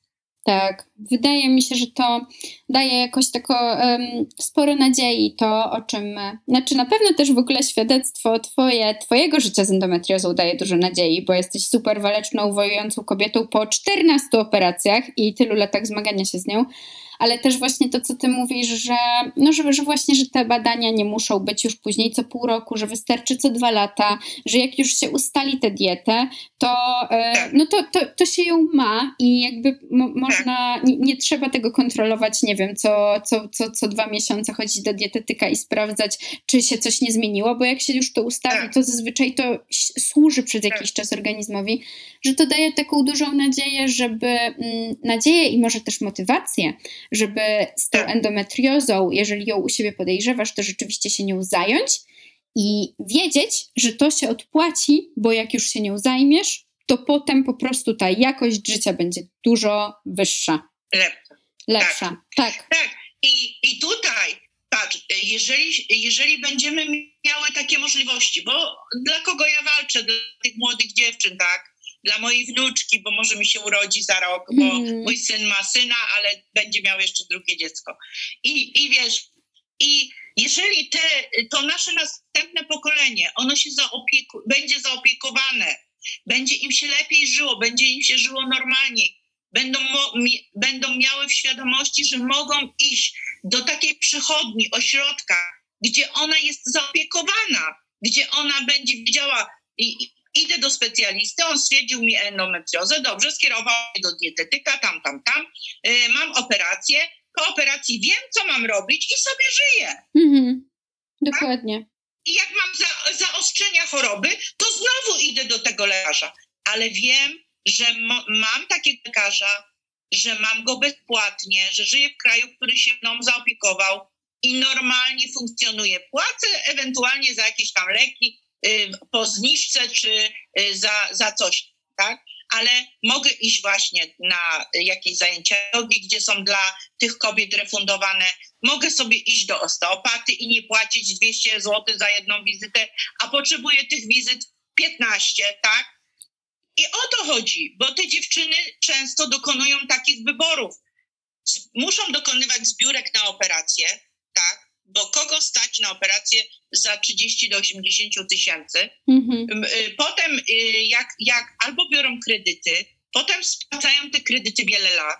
Tak, wydaje mi się, że to daje jakoś tako um, sporo nadziei, to o czym, znaczy na pewno też w ogóle świadectwo twoje, twojego życia z endometriozą daje dużo nadziei, bo jesteś super waleczną, wojującą kobietą po 14 operacjach i tylu latach zmagania się z nią, ale też właśnie to, co ty mówisz, że, no, że, że właśnie, że te badania nie muszą być już później co pół roku, że wystarczy co dwa lata, że jak już się ustali tę dietę, to, e, tak. no to, to, to się ją ma i jakby mo, można, tak. Nie, nie, trzeba tego kontrolować, nie wiem, co, co, co, co dwa miesiące chodzić do dietetyka i sprawdzać, czy się coś nie zmieniło, bo jak się już to ustawi, tak. to zazwyczaj to służy przez jakiś czas organizmowi, że to daje taką dużą nadzieję, żeby mm, nadzieję i może też motywację, żeby z tą tak. endometriozą, jeżeli ją u siebie podejrzewasz, to rzeczywiście się nią zająć i wiedzieć, że to się odpłaci, bo jak już się nią zajmiesz, to potem po prostu ta jakość życia będzie dużo wyższa. Lepsza. Lepsza, tak. Tak, tak. I, i tutaj, patrz, jeżeli, jeżeli będziemy miały takie możliwości, bo dla kogo ja walczę, dla tych młodych dziewczyn, tak? dla mojej wnuczki, bo może mi się urodzi za rok, bo mm. mój syn ma syna, ale będzie miał jeszcze drugie dziecko. I, i wiesz, i jeżeli te, to nasze następne pokolenie, ono się zaopieku, będzie zaopiekowane, będzie im się lepiej żyło, będzie im się żyło normalniej, będą, będą miały w świadomości, że mogą iść do takiej przychodni, ośrodka, gdzie ona jest zaopiekowana, gdzie ona będzie widziała i, idę do specjalisty, on stwierdził mi endometriozę, dobrze, skierował mnie do dietetyka, tam, tam, tam, yy, mam operację, po operacji wiem, co mam robić i sobie żyję. Mhm. Dokładnie. Tak? I jak mam za, zaostrzenia choroby, to znowu idę do tego lekarza, ale wiem, że mam takiego lekarza, że mam go bezpłatnie, że żyję w kraju, który się mną zaopiekował i normalnie funkcjonuje. Płacę ewentualnie za jakieś tam leki, Y, po zniżce czy y, za, za coś, tak? Ale mogę iść właśnie na jakieś zajęcia jogi, gdzie są dla tych kobiet refundowane. Mogę sobie iść do osteopaty i nie płacić 200 zł za jedną wizytę, a potrzebuję tych wizyt 15, tak? I o to chodzi, bo te dziewczyny często dokonują takich wyborów. Muszą dokonywać zbiórek na operację, tak? bo kogo stać na operację za 30 do 80 tysięcy. Mhm. Y, potem y, jak, jak albo biorą kredyty, potem spłacają te kredyty wiele lat,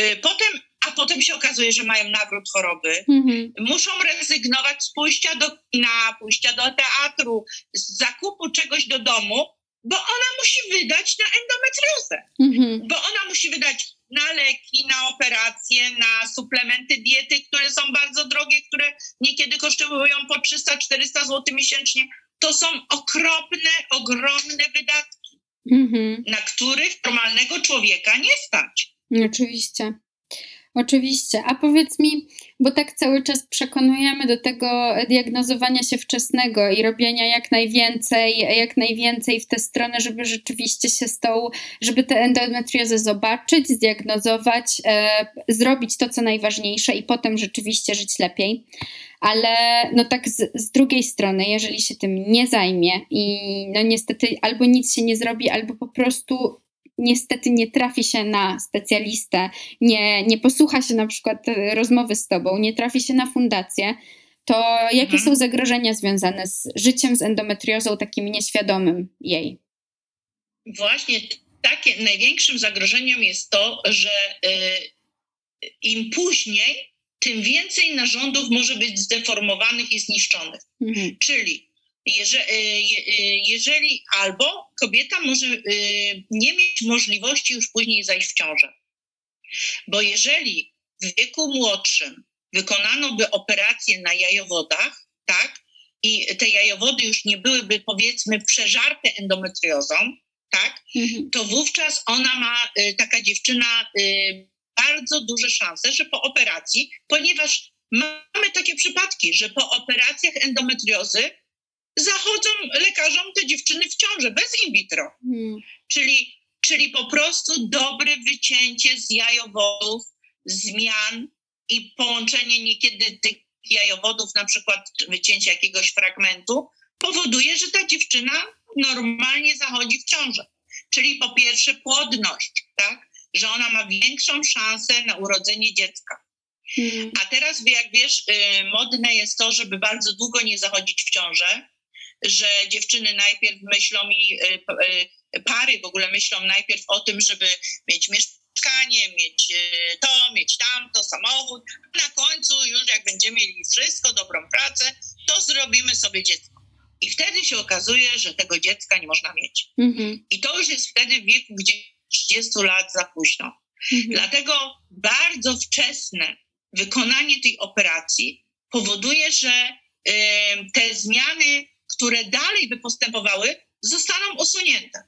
y, potem, a potem się okazuje, że mają nawrót choroby, mhm. muszą rezygnować z pójścia do kina, pójścia do teatru, z zakupu czegoś do domu, bo ona musi wydać na endometriozę, mhm. bo ona musi wydać na leki, na operacje, na suplementy diety, które są bardzo drogie, które niekiedy kosztują po 300-400 zł miesięcznie. To są okropne, ogromne wydatki, mhm. na których normalnego człowieka nie stać. Oczywiście. Oczywiście. A powiedz mi, bo tak cały czas przekonujemy do tego diagnozowania się wczesnego i robienia jak najwięcej, jak najwięcej w tę stronę, żeby rzeczywiście się z tą, żeby tę endometriozę zobaczyć, zdiagnozować, e, zrobić to, co najważniejsze i potem rzeczywiście żyć lepiej. Ale no tak z, z drugiej strony, jeżeli się tym nie zajmie i no niestety albo nic się nie zrobi, albo po prostu niestety nie trafi się na specjalistę, nie, nie posłucha się na przykład e, rozmowy z tobą, nie trafi się na fundację, to jakie mhm. są zagrożenia związane z życiem z endometriozą takim nieświadomym jej? Właśnie takie największym zagrożeniem jest to, że y, im później, tym więcej narządów może być zdeformowanych i zniszczonych. Mhm. Czyli jeżeli, jeżeli albo kobieta może y, nie mieć możliwości już później zajść w ciążę. Bo jeżeli w wieku młodszym wykonano by operację na jajowodach, tak, i te jajowody już nie byłyby powiedzmy przeżarte endometriozą, tak, mhm. to wówczas ona ma, taka dziewczyna, bardzo duże szanse, że po operacji, ponieważ mamy takie przypadki, że po operacjach endometriozy zachodzą lekarzom te dziewczyny w ciąży bez in vitro. Hmm. Czyli, czyli po prostu dobre wycięcie z jajowodów, zmian i połączenie niekiedy tych jajowodów, na przykład wycięcie jakiegoś fragmentu, powoduje, że ta dziewczyna normalnie zachodzi w ciążę. Czyli po pierwsze płodność, tak? że ona ma większą szansę na urodzenie dziecka. Hmm. A teraz, jak wiesz, y, modne jest to, żeby bardzo długo nie zachodzić w ciążę, że dziewczyny najpierw myślą i y, y, pary w ogóle myślą najpierw o tym, żeby mieć mieszkanie, mieć to, mieć tamto, samochód. Na końcu już jak będziemy mieli wszystko, dobrą pracę, to zrobimy sobie dziecko. I wtedy się okazuje, że tego dziecka nie można mieć. Mhm. I to już jest wtedy w wieku gdzie 30 lat za późno. Mhm. Dlatego bardzo wczesne wykonanie tej operacji powoduje, że y, te zmiany, które dalej by postępowały, zostaną usunięte.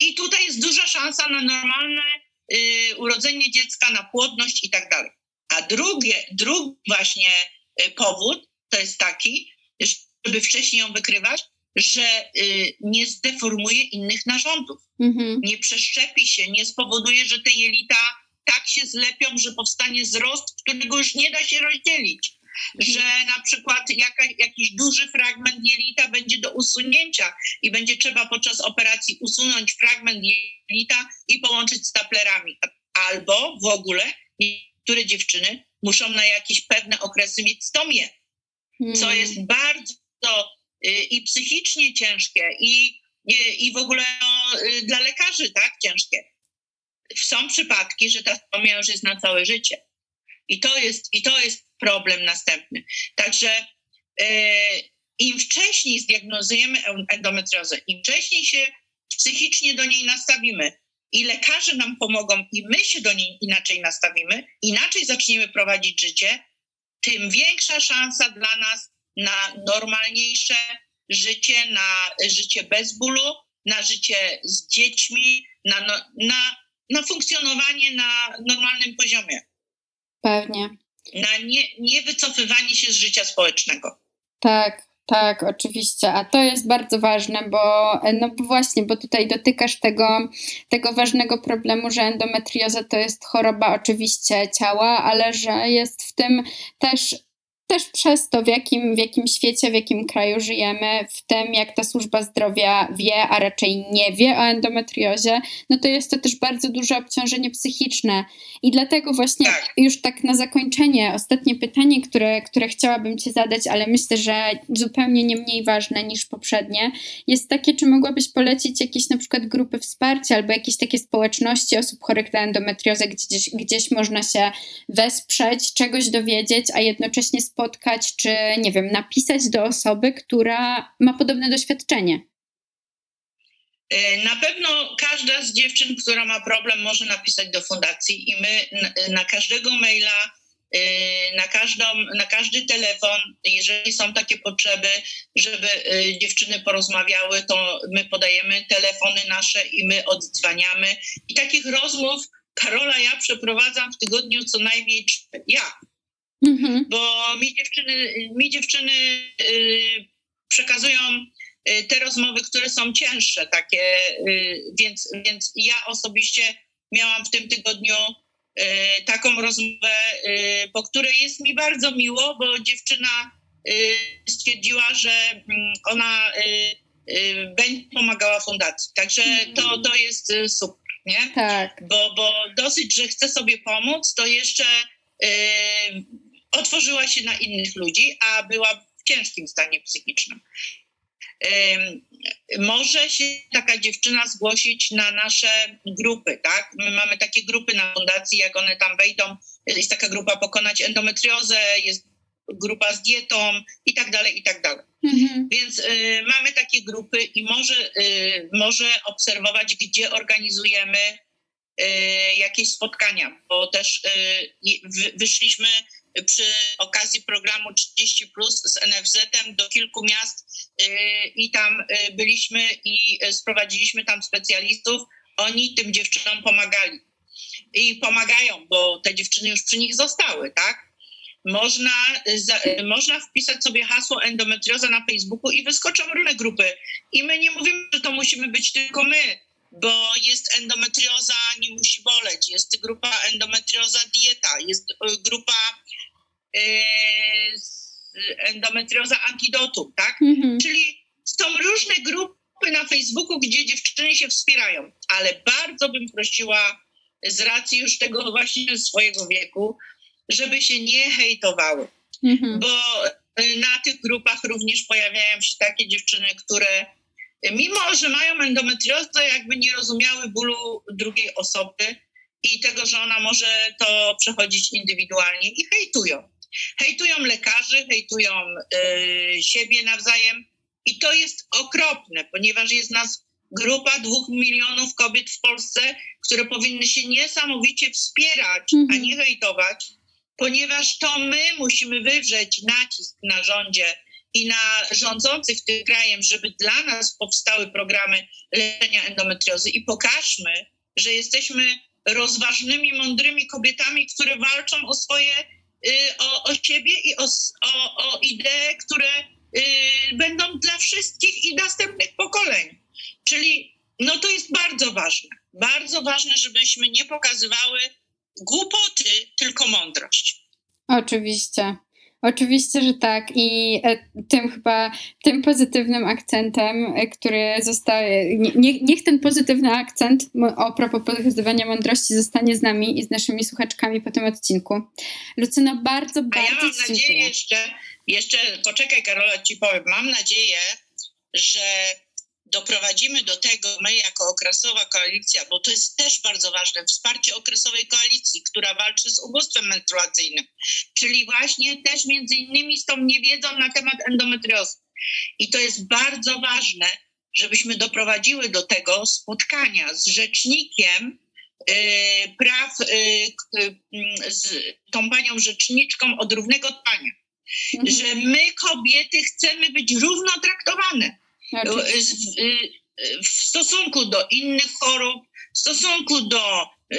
I tutaj jest duża szansa na normalne y, urodzenie dziecka, na płodność i tak dalej. A drugie, drugi właśnie y, powód to jest taki, żeby wcześniej ją wykrywać, że y, nie zdeformuje innych narządów, mhm. nie przeszczepi się, nie spowoduje, że te jelita tak się zlepią, że powstanie wzrost, którego już nie da się rozdzielić. Że na przykład jaka, jakiś duży fragment jelita będzie do usunięcia i będzie trzeba podczas operacji usunąć fragment jelita i połączyć z taplerami. Albo w ogóle niektóre dziewczyny muszą na jakieś pewne okresy mieć stomię, co hmm. jest bardzo y, i psychicznie ciężkie, i, i, i w ogóle no, y, dla lekarzy tak ciężkie są przypadki, że ta stomia już jest na całe życie. I to jest, i to jest problem następny. Także e, im wcześniej zdiagnozujemy endometriozę, im wcześniej się psychicznie do niej nastawimy i lekarze nam pomogą i my się do niej inaczej nastawimy, inaczej zaczniemy prowadzić życie, tym większa szansa dla nas na normalniejsze życie, na życie bez bólu, na życie z dziećmi, na, no, na na funkcjonowanie na normalnym poziomie. Pewnie. Na nie, nie się z życia społecznego. Tak, tak, oczywiście, a to jest bardzo ważne, bo no właśnie, bo tutaj dotykasz tego, tego ważnego problemu, że endometrioza to jest choroba oczywiście ciała, ale że jest w tym też też przez to, w jakim, w jakim świecie, w jakim kraju żyjemy, w tym, jak ta służba zdrowia wie, a raczej nie wie o endometriozie, no to jest to też bardzo duże obciążenie psychiczne. I dlatego właśnie tak. już tak na zakończenie, ostatnie pytanie, które, które chciałabym Ci zadać, ale myślę, że zupełnie nie mniej ważne niż poprzednie, jest takie, czy mogłabyś polecić jakieś na przykład grupy wsparcia albo jakieś takie społeczności osób chorych na endometriozę, gdzieś, gdzieś można się wesprzeć, czegoś dowiedzieć, a jednocześnie spotkać, czy nie wiem, napisać do osoby, która ma podobne doświadczenie? E, na pewno każda z dziewczyn, która ma problem, może napisać do fundacji i my na każdego maila, e, na, każdą, na każdy telefon, jeżeli są takie potrzeby, żeby e, dziewczyny porozmawiały, to my podajemy telefony nasze i my odzwaniamy. I takich rozmów Karola ja przeprowadzam w tygodniu co najmniej ja. Mhm. Bo mi dziewczyny, mi dziewczyny yy, przekazują y, te rozmowy, które są cięższe, takie, yy, więc, więc ja osobiście miałam w tym tygodniu taką rozmowę, y, po której jest mi bardzo miło, bo dziewczyna y, stwierdziła, że mm, ona będzie pomagała fundacji. Także to, mhm. to jest super, nie? Tak. Bo, bo dosyć, że chce sobie pomóc, to jeszcze otworzyła się na innych ludzi, a była w ciężkim stanie psychicznym. Może się taka dziewczyna zgłosić na nasze grupy, tak? My mamy takie grupy na fundacji, jak one tam wejdą, jest taka grupa Pokonać endometriozę, jest grupa z dietą i tak dalej, i tak dalej. Mhm. Więc y, mamy takie grupy i może, y, może obserwować, gdzie organizujemy y, jakieś spotkania, bo też y, wyszliśmy przy okazji programu 30 plus z NFZ-em do kilku miast y, i tam y, byliśmy i sprowadziliśmy tam specjalistów. Oni tym dziewczynom pomagali. I pomagają, bo te dziewczyny już przy nich zostały, tak? Można, można wpisać sobie hasło endometrioza na Facebooku i wyskoczą różne grupy. I my nie mówimy, że to musimy być tylko my, bo jest endometrioza, nie musi boleć, jest grupa endometrioza dieta, jest grupa endometrioza antidotum, tak? Mhm. Czyli są różne grupy na Facebooku, gdzie dziewczyny się wspierają, ale bardzo bym prosiła z racji już tego właśnie swojego wieku, żeby się nie hejtowały. Mhm. Bo na tych grupach również pojawiają się takie dziewczyny, które mimo, że mają endometriozę, jakby nie rozumiały bólu drugiej osoby i tego, że ona może to przechodzić indywidualnie i hejtują. Hejtują lekarzy, hejtują y, siebie nawzajem i to jest okropne, ponieważ jest nas grupa dwóch milionów kobiet w Polsce, które powinny się niesamowicie wspierać, mm -hmm. a mhm. nie hejtować, ponieważ to my musimy wywrzeć nacisk na rządzie i na rządzących tym krajem, żeby dla nas powstały programy leczenia endometriozy i pokażmy, że jesteśmy rozważnymi, mądrymi kobietami, które walczą o swoje, o, o siebie i o, o, o idee, które y, będą dla wszystkich i następnych pokoleń. Czyli no to jest bardzo ważne. Bardzo ważne, żebyśmy nie pokazywały głupoty, tylko mądrość. Oczywiście. Oczywiście, że tak. I e, tym chyba, tym pozytywnym akcentem, e, który zostaje, nie, niech ten pozytywny akcent o propos pokazywania mądrości zostanie z nami i z naszymi słuchaczkami po tym odcinku. Lucyno, bardzo, bardzo A ja mam nadzieję dziękuję. jeszcze, jeszcze, poczekaj Karola, ci powiem, mam nadzieję, że doprowadzimy do tego my jako okresowa koalicja, bo to jest też bardzo ważne, wsparcie okresowej koalicji, która walczy z ubóstwem menstruacyjnym, czyli właśnie też między innymi z tą niewiedzą na temat endometriozy. I to jest bardzo ważne, żebyśmy doprowadziły do tego spotkania z rzecznikiem y, praw, y, y, z tą panią rzeczniczką od równego tania. Mhm. Że my, kobiety, chcemy być równo traktowane w stosunku do innych chorób, w stosunku do y,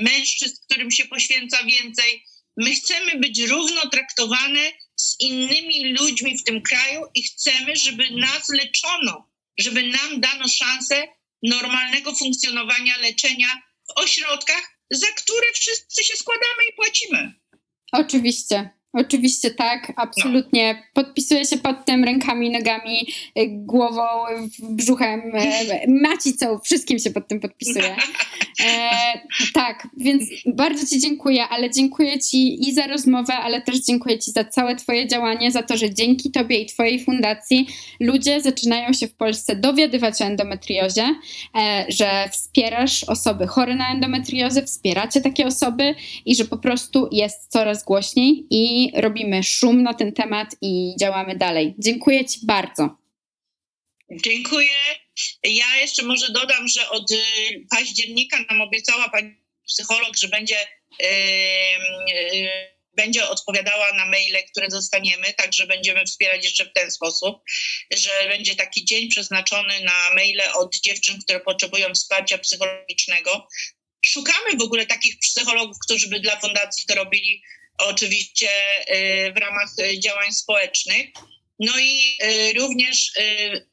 mężczyzn, którym się poświęca więcej. My chcemy być równo traktowane z innymi ludźmi w tym kraju i chcemy, żeby nas leczono, żeby nam dano szansę normalnego funkcjonowania leczenia w ośrodkach, za które wszyscy się składamy i płacimy. Oczywiście. Oczywiście tak, absolutnie. Podpisuję się pod tym rękami, nogami, y, głową, brzuchem, y, macicą, wszystkim się pod tym podpisuję. E, tak, więc bardzo Ci dziękuję, ale dziękuję Ci i za rozmowę, ale też dziękuję Ci za całe Twoje działanie, za to, że dzięki Tobie i Twojej fundacji ludzie zaczynają się w Polsce dowiadywać o endometriozie, e, że wspierasz osoby chore na endometriozę, wspieracie takie osoby i że po prostu jest coraz głośniej i robimy szum na ten temat i działamy dalej. Dziękuję Ci bardzo. Dziękuję. Ja jeszcze może dodam, że od y, października nam obiecała pani psycholog, że będzie, yy, yy, będzie odpowiadała na maile, które dostaniemy, także będziemy wspierać jeszcze w ten sposób, że będzie taki dzień przeznaczony na maile od dziewczyn, które potrzebują wsparcia psychologicznego. Szukamy w ogóle takich psychologów, którzy by dla fundacji to robili oczywiście y, w ramach y, działań społecznych. No i y, również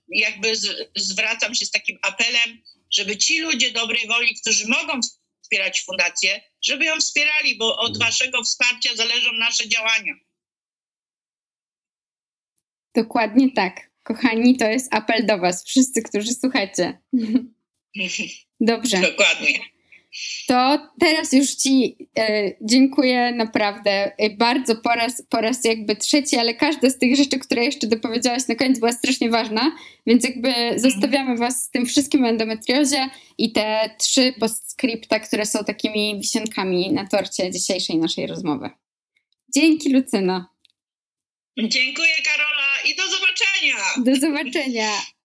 jakby zwracam się z takim apelem, żeby ci ludzie dobrej woli, którzy mogą wspierać fundację, żeby ją wspierali, bo od waszego wsparcia zależą nasze działania. Dokładnie tak. Kochani, to jest apel do was, wszyscy, którzy słuchacie. Dobrze. Dokładnie. To teraz już Ci e, dziękuję naprawdę e, bardzo po raz, po raz jakby trzeci, ale każda z tych rzeczy, które jeszcze dopowiedziałaś na koniec była strasznie ważna, więc jakby mhm. zostawiamy Was z tym wszystkim o endometriozie i te trzy postscripta, które są takimi wisiankami na torcie dzisiejszej naszej rozmowy. Dzięki Lucyna. Dziękuję Karola i do zobaczenia. Do zobaczenia.